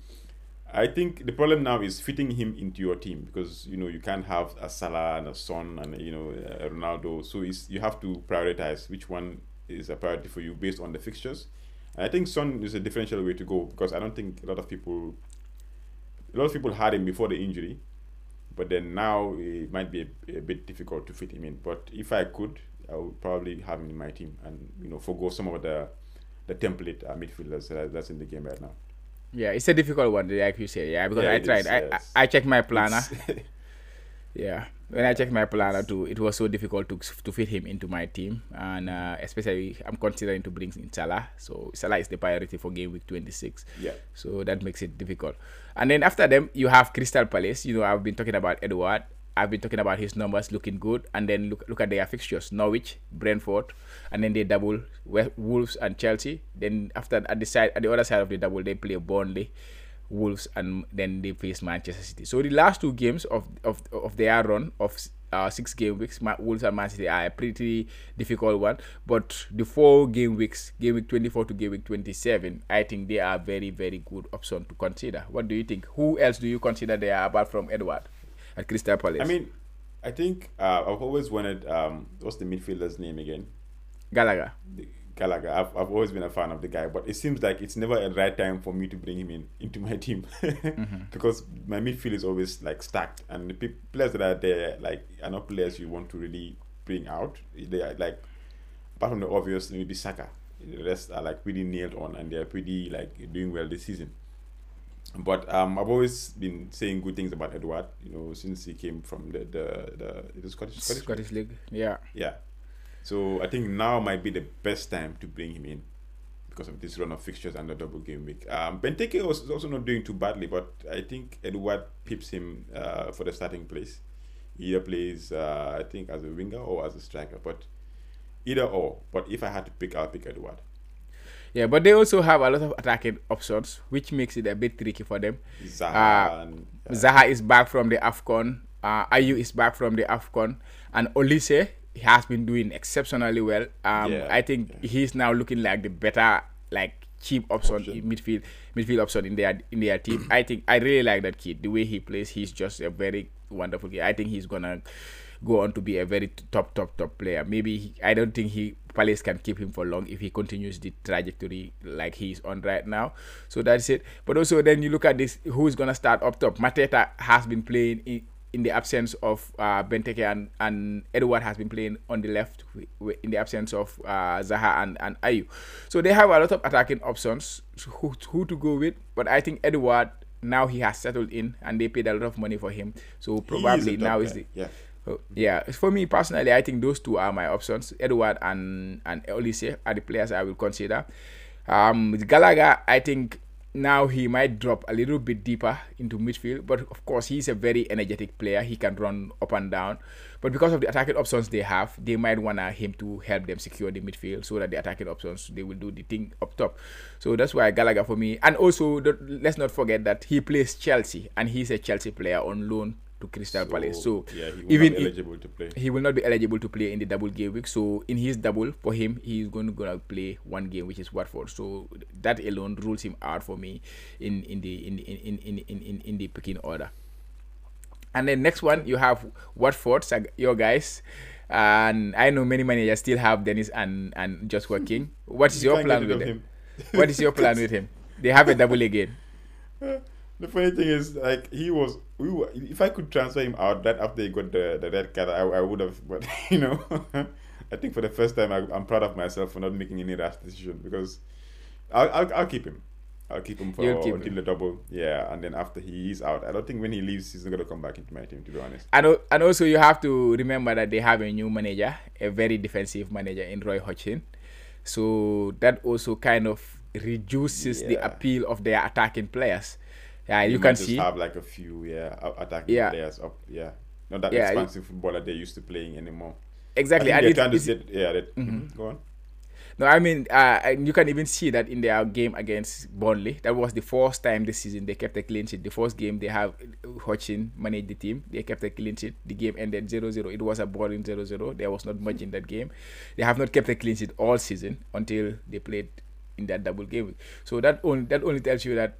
I think the problem now is fitting him into your team because you know you can't have a Salah and a Son and you know a Ronaldo. So it's, you have to prioritize which one is a priority for you based on the fixtures. And I think Son is a differential way to go because I don't think a lot of people, a lot of people had him before the injury, but then now it might be a, a bit difficult to fit him in. But if I could, I would probably have him in my team and you know forego some of the the template uh, midfielders that, that's in the game right now. Yeah, it's a difficult one, like you say. Yeah, because Yeah, I tried. is, I, yes. I I checked my planner. Yeah, when I checked my planner too, it was so difficult to to fit him into my team, and uh, especially I'm considering to bring in Salah. So Salah is the priority for game week 26. yeah. So that makes it difficult. And then after them, you have Crystal Palace. You know, I've been talking about Edouard. I've been talking about his numbers looking good, and then look look at their fixtures: Norwich, Brentford, and then they double Wolves and Chelsea. Then after at the side at the other side of the double, they play Burnley, Wolves, and then they face Manchester City. So the last two games of of of their run of uh, six game weeks, Wolves and Man City are a pretty difficult one. But the four game weeks, game week 24 to game week 27, I think they are very, very good option to consider. What do you think? Who else do you consider they are apart from Edouard at Crystal Palace? I mean, I think uh, I've always wanted, um, what's the midfielder's name again? Gallagher. The, Gallagher. I've, I've always been a fan of the guy, but it seems like it's never a right time for me to bring him in into my team mm-hmm. because my midfield is always like stacked, and the players that are there like are not players you want to really bring out. They are like apart from the obvious, maybe Saka. The rest are like pretty nailed on, and they are pretty like doing well this season. But um, I've always been saying good things about Edouard, you know, since he came from the the the, the Scottish Scottish, Scottish League. Yeah. Yeah. So I think now might be the best time to bring him in because of this run of fixtures and the double game week. Um, Benteke was also not doing too badly, but I think Edouard pips him uh, for the starting place. He either plays, uh, I think, as a winger or as a striker, but either or. But if I had to pick, I'll pick Edouard. Yeah, but they also have a lot of attacking options, which makes it a bit tricky for them. Zaha, uh, and, uh, Zaha is back from the AFCON. Uh, Ayew is back from the AFCON. And Olise he has been doing exceptionally well. Um, Yeah, I think yeah. he's now looking like the better, like cheap option, Option. in midfield, midfield option in their in their team. I think I really like that kid. The way he plays, he's just a very wonderful kid. I think he's gonna go on to be a very top, top, top player. Maybe he, I don't think he Palace can keep him for long if he continues the trajectory like he's on right now. So that's it. But also then you look at this, who's gonna start up top? Mateta has been playing in, in the absence of uh, Benteke and, and Edouard has been playing on the left in the absence of uh, Zaha and, and Ayew. So they have a lot of attacking options who, who to go with. But I think Edouard now he has settled in and they paid a lot of money for him. So He is probably now guy, is the yeah. Oh, yeah, for me personally, I think those two are my options. Edouard and and Olise are the players I will consider. Um, with Gallagher, I think now he might drop a little bit deeper into midfield, but of course he's a very energetic player. He can run up and down, but because of the attacking options they have, they might want him to help them secure the midfield so that the attacking options they will do the thing up top. So that's why Gallagher for me. And also, let's not forget that he plays Chelsea and he's a Chelsea player on loan to Crystal Palace. So yeah, he even not if- to play. he will not be eligible to play in the double game week. So in his double, for him, he's going to gonna play one game, which is Watford. So that alone rules him out for me in in the in in in in in, in, the picking order. And then next one you have Watford, your guys. And I know many managers still have Dennis and and Joshua King. What is You your plan with of him? What is your plan with him? They have a double again. The funny thing is, like he was, we were, if I could transfer him out right after he got the, the red card, I, I would have. But you know, I think for the first time, I, I'm proud of myself for not making any rash decision because I'll, I'll, I'll keep him. I'll keep him for keep until him. the double, yeah. And then after he is out, I don't think when he leaves, he's not gonna come back into my team. To be honest, And, and also you have to remember that they have a new manager, a very defensive manager in Roy Hodgson. So that also kind of reduces the appeal of their attacking players. Yeah, you might can see. have like a few, yeah, attacking Yeah. players up, yeah. Not that Yeah, you- expansive footballer they're used to playing anymore. Exactly. And they're it's, trying to yeah. That, mhm, Go on. no, I mean, uh, you can even see that in their game against Burnley. That was the first time this season they kept a clean sheet. The first game they have Hodgson managed the team. They kept a clean sheet. The game ended 0-0. It was a boring 0-0. There was not much in that game. They have not kept a clean sheet all season until they played in that double game. So that only that only tells you that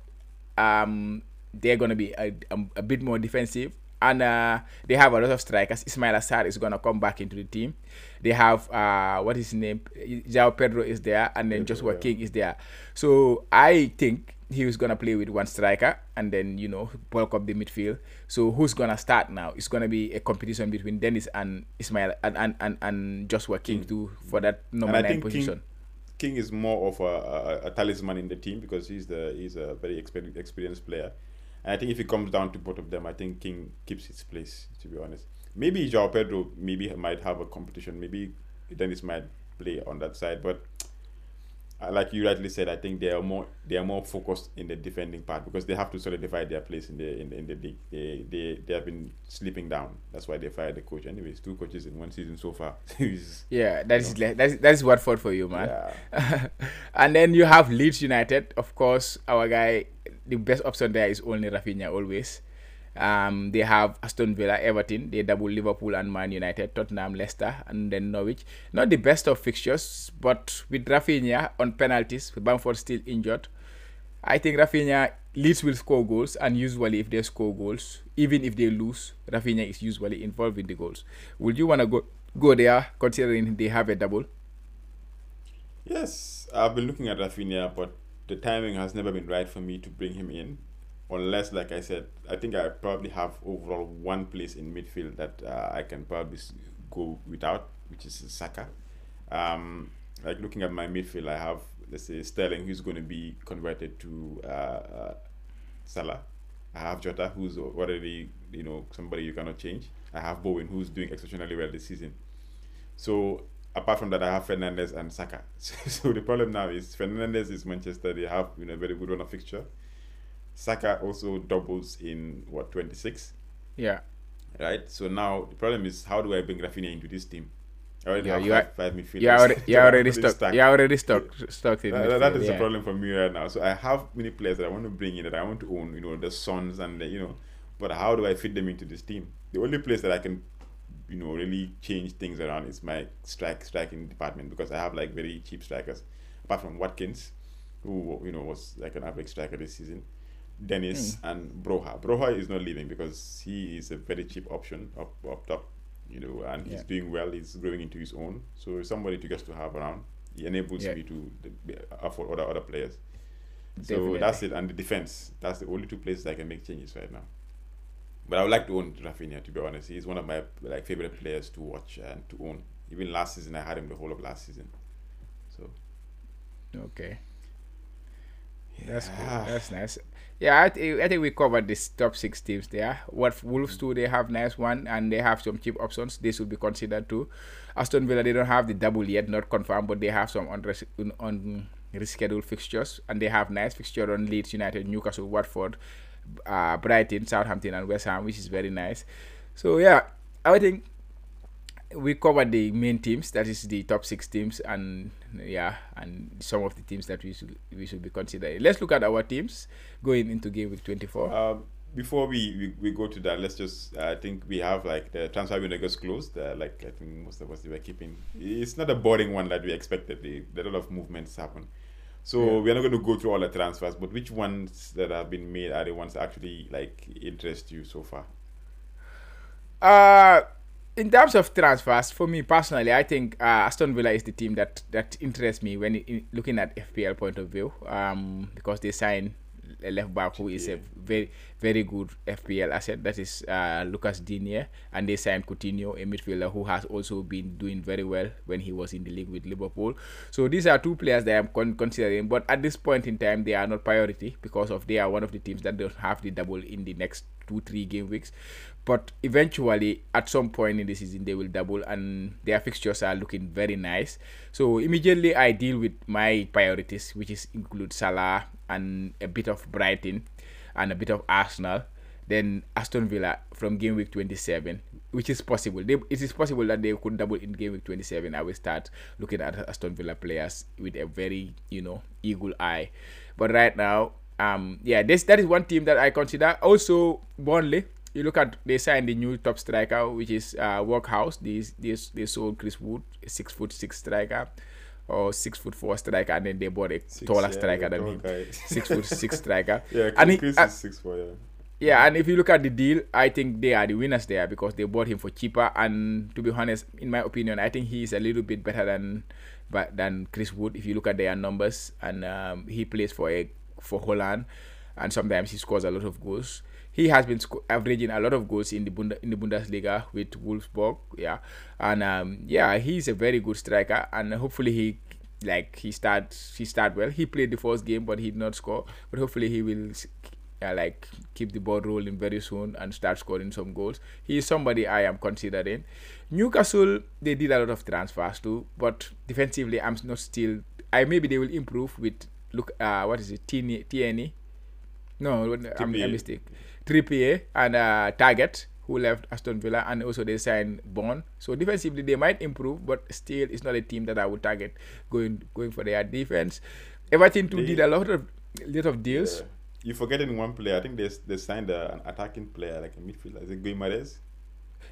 um, they're gonna be a, a, a bit more defensive. And uh, they have a lot of strikers. Ismaila Sarr is gonna come back into the team. They have uh, what is his name? Joao Pedro is there, and then Pedro, Joshua yeah. King is there. So I think he was gonna play with one striker and then you know bulk up the midfield. So who's gonna start now? It's gonna be a competition between Dennis and Ismail and and, and, and Joshua King to for that number nine position. King, King is more of a, a, a talisman in the team because he's the he's a very exper- experienced player. And I think if it comes down to both of them, I think King keeps his place. To be honest, maybe Joao Pedro maybe might have a competition. Maybe Dennis might play on that side, but like you rightly said, I think they are more they are more focused in the defending part because they have to solidify their place in the in the, in the league. They, they they have been slipping down. That's why they fired the coach. Anyways, two coaches in one season so far. yeah, that is know. that's that's Watford for you, man. Yeah. and then you have Leeds United. Of course, our guy, the best option there is only Raphinha always. Um, they have Aston Villa, Everton, they double Liverpool and Man United, Tottenham, Leicester, and then Norwich. Not the best of fixtures, but with Raphinha on penalties, with Bamford still injured. I think Raphinha Leeds will score goals, and usually if they score goals, even if they lose, Raphinha is usually involved in the goals. Would you want to go go there, considering they have a double? Yes, I've been looking at Raphinha, but the timing has never been right for me to bring him in unless, like I said, I think I probably have overall one place in midfield that uh, I can probably go without, which is Saka. Um, like looking at my midfield, I have let's say Sterling, who's going to be converted to uh, uh, Salah. I have Jota, who's already you know somebody you cannot change. I have Bowen, who's doing exceptionally well this season. So apart from that, I have Fernandes and Saka. so the problem now is Fernandes is Manchester. They have you know very good run of fixture. Saka also doubles in what 26. Yeah. Right. So now the problem is how do I bring Raphinha into this team? I already Yeah, have you five, are- five midfielders. You already, you So already stuck. stacked. You already stuck. Stuck in. That- that- is yeah. the problem for me right now. So I have many players that I want to bring in that I want to own. You know, the Sons and the, you know, but how do I fit them into this team? The only place that I can, you know, really change things around is my strike striking department because I have like very cheap strikers, apart from Watkins, who you know was like an average striker this season. Dennis hmm. and Broja. Broja is not leaving because he is a very cheap option up up top, you know, and he's Yeah. doing well. He's growing into his own. So somebody to just to have around. He enables Yeah. me to afford uh, other other players. So Definitely. that's it. And the defense. That's the only two places I can make changes right now. But I would like to own Raphinha. To be honest, he's one of my like favorite players to watch and to own. Even last season, I had him the whole of last season. So Okay. That's cool. That's nice. Yeah, I, th- I think we covered this top six teams there. What Wolves too, they have nice one and they have some cheap options. They should be considered too. Aston Villa, they don't have the double yet, not confirmed, but they have some on, on rescheduled fixtures and they have nice fixture on Leeds United, Newcastle, Watford, uh, Brighton, Southampton, and West Ham, which is very nice. So yeah, I think we covered the main teams that is the top six teams and yeah and some of the teams that we should we should be considering let's look at our teams going into game week 24 Um, before we, we, we go to that, let's just. I think we have like the transfer window gets closed. Uh, like I think most of us were keeping. It's not a boring one that we expected. The, a lot of movements happen. So Yeah. we're not going to go through all the transfers, but which ones that have been made are the ones that actually like interest you so far? uh in terms of transfers for me personally i think uh, aston villa is the team that that interests me when in, looking at fpl point of view um because they signed a left back who is a very very good FPL asset. That is uh, Lucas Digne, and they signed Coutinho, a midfielder who has also been doing very well when he was in the league with Liverpool. So these are two players that I'm con- considering, but at this point in time, they are not priority because of they are one of the teams that don't have the double in the next two three game weeks. But eventually, at some point in the season, they will double, and their fixtures are looking very nice. So immediately, I deal with my priorities, which is include Salah and a bit of Brighton and a bit of Arsenal. Then Aston Villa from game week 27, which is possible. They, it is possible that they could double in game week 27. I will start looking at Aston Villa players with a very, you know, eagle eye. But right now, um, yeah, this that is one team that I consider. Also, Burnley. You look at they signed the new top striker, which is uh, Workhouse. They, they they sold Chris Wood, a six foot six striker, or six foot four striker, and then they bought a taller yeah, striker than him, guy. six foot six striker. Yeah, and he, Chris uh, is six four. Yeah. yeah, and if you look at the deal, I think they are the winners there because they bought him for cheaper. And to be honest, in my opinion, I think he is a little bit better than but than Chris Wood. If you look at their numbers, and um, he plays for a for Holland, and sometimes he scores a lot of goals. He has been averaging a lot of goals in the Bund- in the Bundesliga with Wolfsburg. Yeah, and um, yeah, he's a very good striker, and hopefully he like he start he start well. He played the first game, but he did not score. But hopefully he will uh, like keep the ball rolling very soon and start scoring some goals. He is somebody I am considering. Newcastle they did a lot of transfers too, but defensively I'm not still. I maybe they will improve with look. Uh, what is it? TNE. No, I'm a mistake. Trippier and uh, Targett who left Aston Villa, and also they signed Bond. So defensively they might improve, but still it's not a team that I would target going going for their defense. Everton too did a lot of lot of deals. Yeah. You're forgetting one player. I think they they signed a, an attacking player like a midfielder. Is it Guimaraes?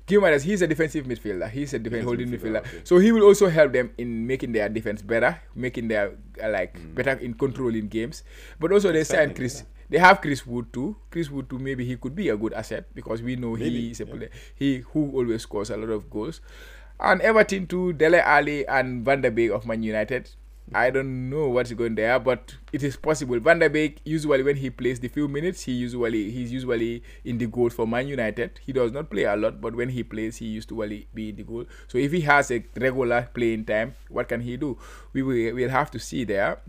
Guimaraes, he's a defensive midfielder. He's a defensive holding midfielder. midfielder. Okay. So he will also help them in making their defense better, making their uh, like mm. better in controlling games. But also they signed Chris. They have Chris Wood too. Chris Wood too. Maybe he could be a good asset because we know maybe, he is a yeah. player. He who always scores a lot of goals. And Everton too. Dele Alli and Van der Beek of Man United. I don't know what's going there, but it is possible. Van der Beek usually when he plays the few minutes, he usually he's usually in the goal for Man United. He does not play a lot, but when he plays, he used to usually be in the goal. So if he has a regular playing time, what can he do? We will we'll have to see there.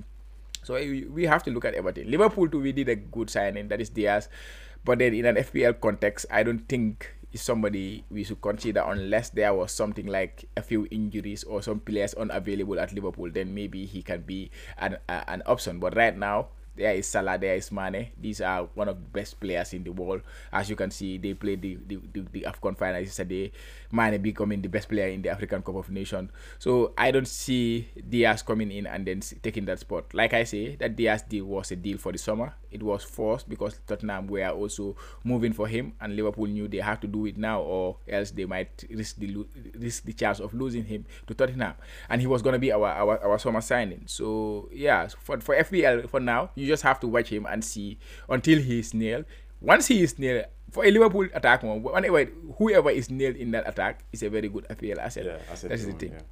So we have to look at Everton. Liverpool too, we did a good signing, that is Diaz. But then in an FPL context, I don't think is somebody we should consider unless there was something like a few injuries or some players unavailable at Liverpool. Then maybe he can be an uh, an option. But right now, there is Salah, there is Mane. These are one of the best players in the world. As you can see, they played the, the, the, the AFCON final yesterday. Mane becoming the best player in the African Cup of Nations. So I don't see Diaz coming in and then taking that spot. Like I say, that Diaz deal was a deal for the summer. It was forced because Tottenham were also moving for him, and Liverpool knew they had to do it now, or else they might risk the risk the chance of losing him to Tottenham. And he was going to be our, our our summer signing. So yeah, for for FPL for now, you just have to watch him and see until he is nailed. Once he is nailed, for a Liverpool attack, whenever whoever is nailed in that attack is a very good FPL asset. Yeah, asset That's the thing. Yeah.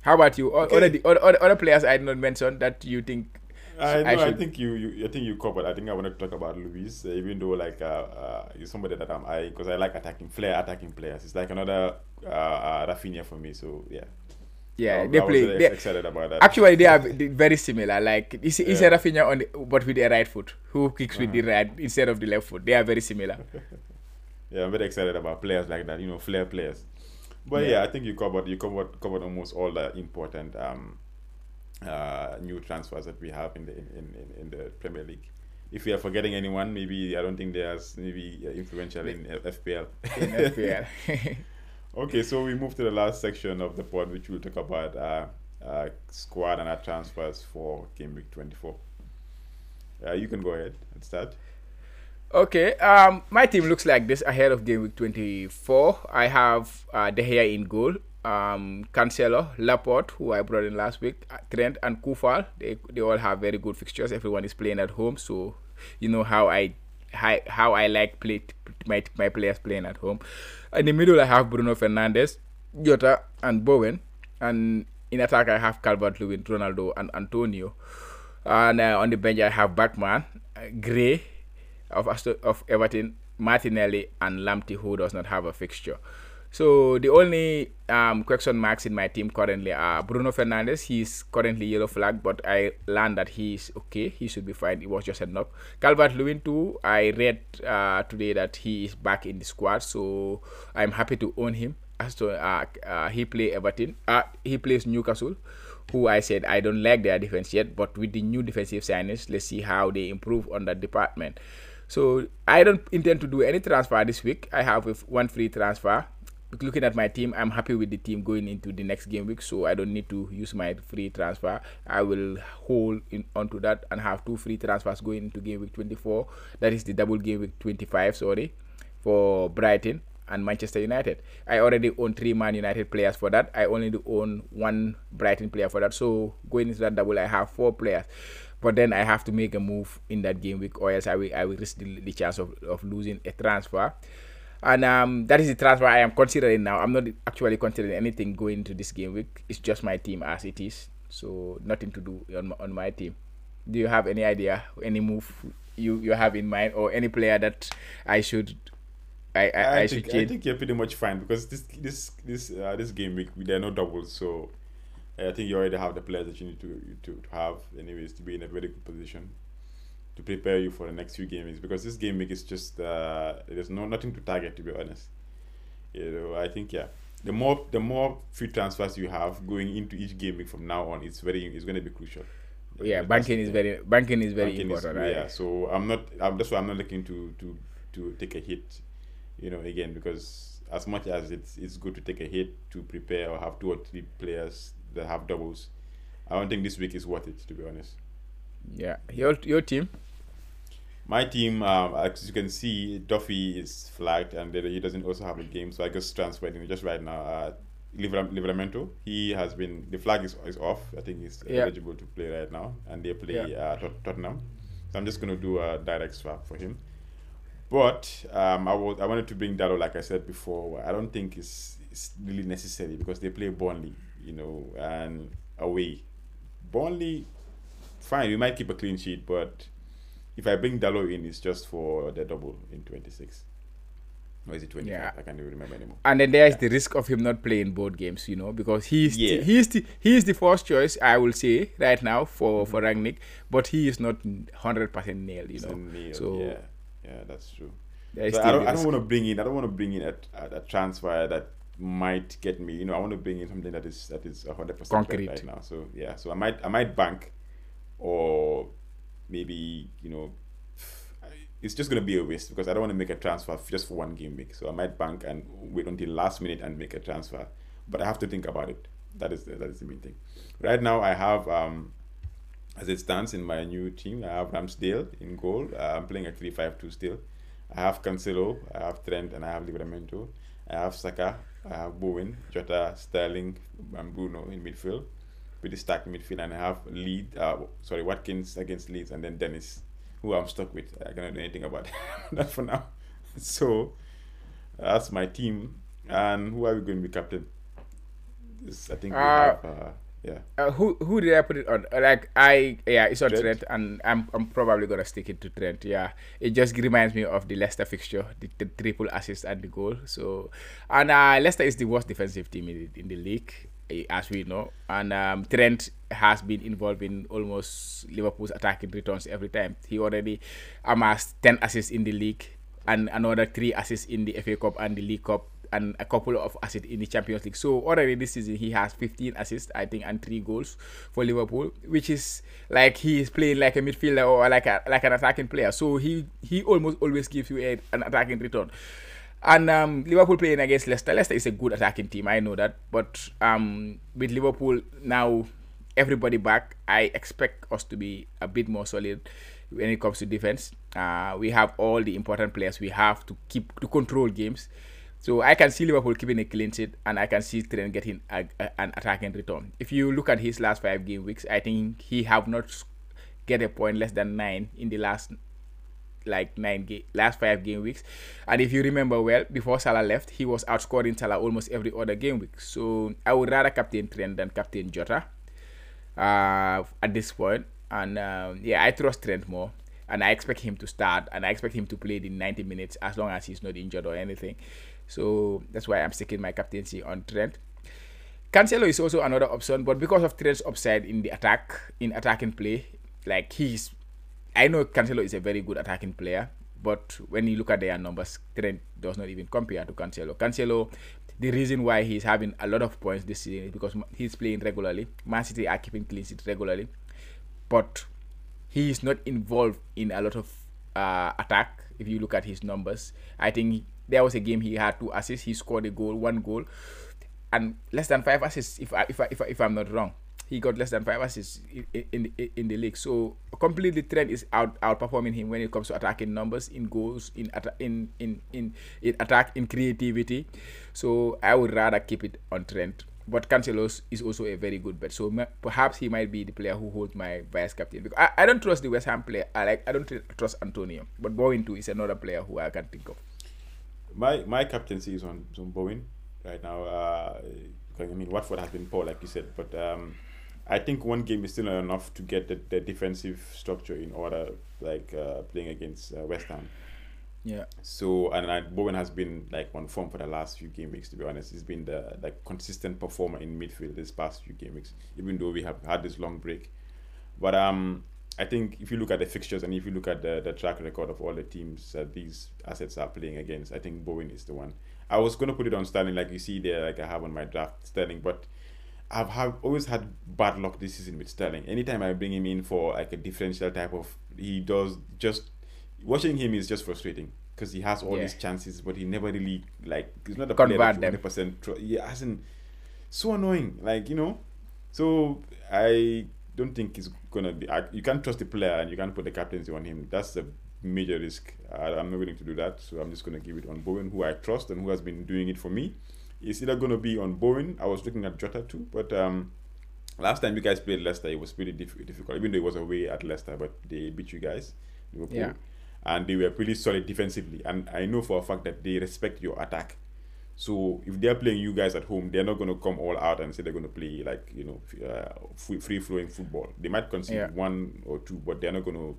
How about you? Okay. Other, other, other players I did not mention that you think I, no, I, I, think you, you, I think you covered. I think I wanted to talk about Luis, uh, even though like uh, uh, he's somebody that I'm I because I like attacking flair attacking players. It's like another uh, uh, Raphinha for me. So yeah. Yeah, they play. They, excited about that. Actually, they are very similar. Like it's, it's yeah. a Raphinha on, the, but with the right foot, who kicks uh-huh. with the uh-huh. right instead of the left foot. They are very similar. yeah, I'm very excited about players like that. You know, flair players. But yeah, yeah I think you covered you covered covered almost all the important um, uh, new transfers that we have in the in, in, in the Premier League if we are forgetting anyone, maybe I don't think they are maybe influential in FPL. In FPL. Okay, so we move to the last section of the pod, which we'll talk about uh, uh, squad and our transfers for game week 24. Uh, you can go ahead and start. Okay, um, my team looks like this ahead of game week 24. I have uh, De in goal, um, Cancelo, Laporte, who I brought in last week, uh, Trent, and Coufal. They, they all have very good fixtures. Everyone is playing at home, so you know how I how, I like play my my players playing at home. In the middle, I have Bruno Fernandes, Jota, and Bowen. And in attack, I have Calvert Lewin, Ronaldo, and Antonio. And uh, on the bench, I have Bachmann, Gray of, of Everton, Martinelli, and Lamptey, who does not have a fixture. So the only um, question marks in my team currently are Bruno Fernandes. He's currently yellow flag, but I learned that he's okay. He should be fine. It was just a knock. Calvert Lewin too. I read uh, today that he is back in the squad, so I'm happy to own him. As to uh, uh, he play Everton. Uh, he plays Newcastle, who I said I don't like their defense yet, but with the new defensive signings, let's see how they improve on that department. So I don't intend to do any transfer this week. I have one free transfer looking at my team, I'm happy with the team going into the next game week, so I don't need to use my free transfer. I will hold in onto that and have two free transfers going into game week 24. That is the double game week 25, sorry, for Brighton and Manchester United. I already own three Man United players for that. I only own one Brighton player for that. So going into that double, I have four players. But then I have to make a move in that game week, or else I will I will risk the, the chance of, of losing a transfer and um, that is the transfer I am considering now. I'm not actually considering anything going to this game week. It's just my team as it is, so nothing to do on my, on my team. Do you have any idea, any move you you have in mind, or any player that I should I I, I, I think, I think you're pretty much fine because this this this uh, this game week there are no doubles, so I think you already have the players that you need to to, to have anyways to be in a very good position to prepare you for the next few games because this game week is just uh, there's no nothing to target to be honest. You know, I think yeah, the more the more free transfers you have going into each game week from now on, it's very it's going to be crucial. Yeah, banking is very banking is very Banking is- important, right? Yeah, so I'm not. I'm, that's why I'm not looking to to to take a hit. You know, again because as much as it's it's good to take a hit to prepare or have two or three players that have doubles, I don't think this week is worth it to be honest. Yeah, your your team. My team, um, as you can see, Duffy is flagged and he doesn't also have a game, so I just transferred him just right now. Uh, Livramento, he has been the flag is, is off. I think he's Yeah. eligible to play right now, and they play Yeah. uh, Tot- Tottenham. So I'm just going to do a direct swap for him. But um, I was I wanted to bring Dalot, like I said before. I don't think it's, it's really necessary because they play Burnley, you know, and away. Burnley, fine, we might keep a clean sheet, but if I bring Dalot in, it's just for the double in 26. Or is it 25? Yeah. I can't even remember anymore. And then there is the risk of him not playing both games, you know, because he's Yeah. the, he's the he's the first choice I will say right now for Mm-hmm. for Rangnick, but he is not hundred percent nailed, you It's know. a nail, so yeah, yeah, that's true. So I don't, I don't want to bring in. I don't want to bring in a, a, a transfer that might get me. You know, I want to bring in something that is that is hundred percent Concrete. right now. So yeah, so I might I might bank, or maybe you know, it's just gonna be a waste because I don't want to make a transfer just for one game week. So I might bank and wait until last minute and make a transfer. But I have to think about it. That is the, that is the main thing. Right now I have um. As it stands in my new team, I have Ramsdale in goal. Uh, I'm playing a 3 5 2 still. I have Cancelo, I have Trent, and I have Livramento. I have Saka, I have Bowen, Jota, Sterling, and Bruno in midfield. Pretty stacked midfield, and I have Lead, uh, sorry, Watkins against Leeds, and then Dennis, who I'm stuck with. I cannot do anything about that for now. So that's my team. And who are we going to be captain? This, I think we Uh, have, uh, yeah. Uh, who who did I put it on? Uh, Like I yeah, it's on Trent? Trent, and I'm I'm probably gonna stick it to Trent. Yeah, it just reminds me of the Leicester fixture, the, the triple assist and the goal. So, and uh, Leicester is the worst defensive team in the, in the league, as we know. And um, Trent has been involved in almost Liverpool's attacking returns every time. He already amassed ten assists in the league and another three assists in the FA Cup and the League Cup and a couple of assists in the Champions League. So already this season he has 15 assists, I think, and three goals for Liverpool, which is like he is playing like a midfielder or like a like an attacking player. So he he almost always gives you a, an attacking return. And um, Liverpool playing against Leicester. Leicester is a good attacking team. I know that, but um, with Liverpool now everybody back, I expect us to be a bit more solid when it comes to defense. Uh, we have all the important players. We have to keep to control games. So I can see Liverpool keeping a clean sheet, and I can see Trent getting a, a- an attacking return. If you look at his last five game weeks, I think he have not get a point less than nine in the last like nine game last five game weeks. And if you remember well, before Salah left, he was outscoring Salah almost every other game week. So I would rather captain Trent than captain Jota uh, at this point. And um, yeah, I trust Trent more. And I expect him to start and I expect him to play the 90 minutes as long as he's not injured or anything. So that's why I'm sticking my captaincy on Trent. Cancelo is also another option, but because of Trent's upside in the attack, in attacking play, like he's, I know Cancelo is a very good attacking player, but when you look at their numbers, Trent does not even compare to Cancelo. Cancelo, the reason why he's having a lot of points this season is because he's playing regularly. Man City are keeping clean sheets regularly, but he is not involved in a lot of uh, attack. If you look at his numbers, I think there was a game he had two assists. He scored a goal, one goal, and less than five assists. If I, if I, if, I, if I'm not wrong, he got less than five assists in in, in, the league. So completely Trent is out outperforming him when it comes to attacking numbers, in goals, in in, in in in attack, in creativity. So I would rather keep it on Trent. But Cancelo is also a very good bet. So perhaps he might be the player who holds my vice captain. Because I, I don't trust the West Ham player. I like I don't trust Antonio. But Bowen too is another player who I can think of. My my captaincy is on, is on Bowen right now. Uh, I mean, Watford has been poor, like you said, but um, I think one game is still not enough to get the, the defensive structure in order, like uh, playing against uh, West Ham. Yeah. So and I, Bowen has been like on form for the last few game weeks. To be honest, he's been the like consistent performer in midfield this past few game weeks. Even though we have had this long break, but um, I think if you look at the fixtures and if you look at the, the track record of all the teams that these assets are playing against, I think Bowen is the one. I was gonna put it on Sterling, like you see there, like I have on my draft Sterling, but I've have always had bad luck this season with Sterling. Anytime I bring him in for like a differential type of, he does just watching him is just frustrating because he has all Yeah. these chances, but he never really like he's not a Convert player that them. hundred percent. He hasn't so annoying, like you know. So I don't think he's gonna be. I, you can't trust the player and you can't put the captaincy on him. That's a major risk. I, I'm not willing to do that. So I'm just gonna give it on Bowen, who I trust and who has been doing it for me. It's either gonna be on Bowen. I was looking at Jota too, but um, last time you guys played Leicester, it was pretty diff- difficult. Even though it was away at Leicester, but they beat you guys, Liverpool, Yeah. and they were pretty solid defensively. And I know for a fact that they respect your attack. So if they're playing you guys at home, they're not going to come all out and say they're going to play like you know uh, free flowing football. They might concede Yeah. one or two, but they're not going to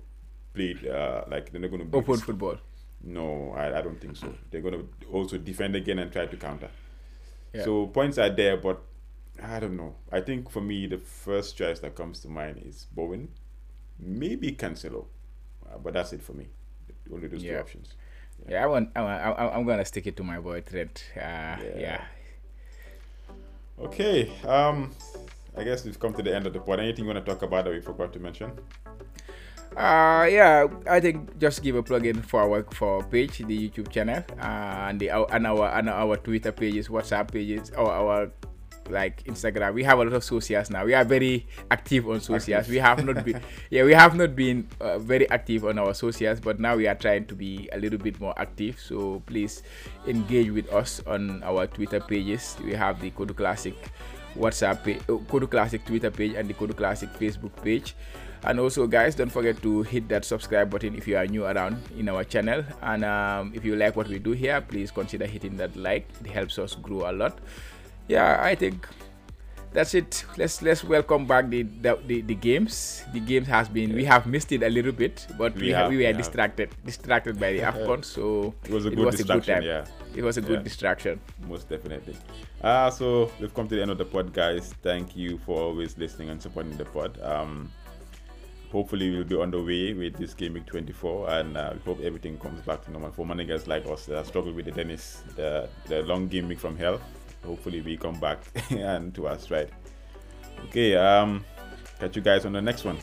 play uh, like they're not going to Open football. no, I, I don't think so. They're going to also defend again and try to counter. Yeah. So points are there, but I don't know. I think for me, the first choice that comes to mind is Bowen, maybe Cancelo, uh, but that's it for me. Only those two options. Yeah, I want. I want I, I'm gonna stick it to my boy Trent. Uh, yeah. Okay. Um, I guess we've come to the end of the pod. Anything you want to talk about that we forgot to mention? Uh, yeah, I think just give a plug in for our for our page, the YouTube channel, uh, and the our, and our and our Twitter pages, WhatsApp pages, or our like Instagram. We have a lot of socials now. We are very active on socials. Active. We have not been, yeah, we have not been uh, very active on our socials, but now we are trying to be a little bit more active. So please engage with us on our Twitter pages. We have the Kotu Classic WhatsApp page, uh, Kotu Classic Twitter page, and the Kotu Classic Facebook page. And also, guys, don't forget to hit that subscribe button if you are new around in our channel. And um, if you like what we do here, please consider hitting that like. It helps us grow a lot. Yeah, I think that's it. Let's let's welcome back the the, the, the games. The games has been we have missed it a little bit, but We we, have, we we were have. distracted distracted by the Afcon. So It was a good distraction. time. yeah. It was a good Yeah. distraction. Most definitely. Uh, so we've come to the end of the pod, guys. Thank you for always listening and supporting the pod. Um, hopefully we'll be on the way with this game week 24 and uh, we hope everything comes back to normal for managers like us. That struggle with the tennis the, the long game week from hell. Hopefully we come back and to our stride. Okay um catch you guys on the next one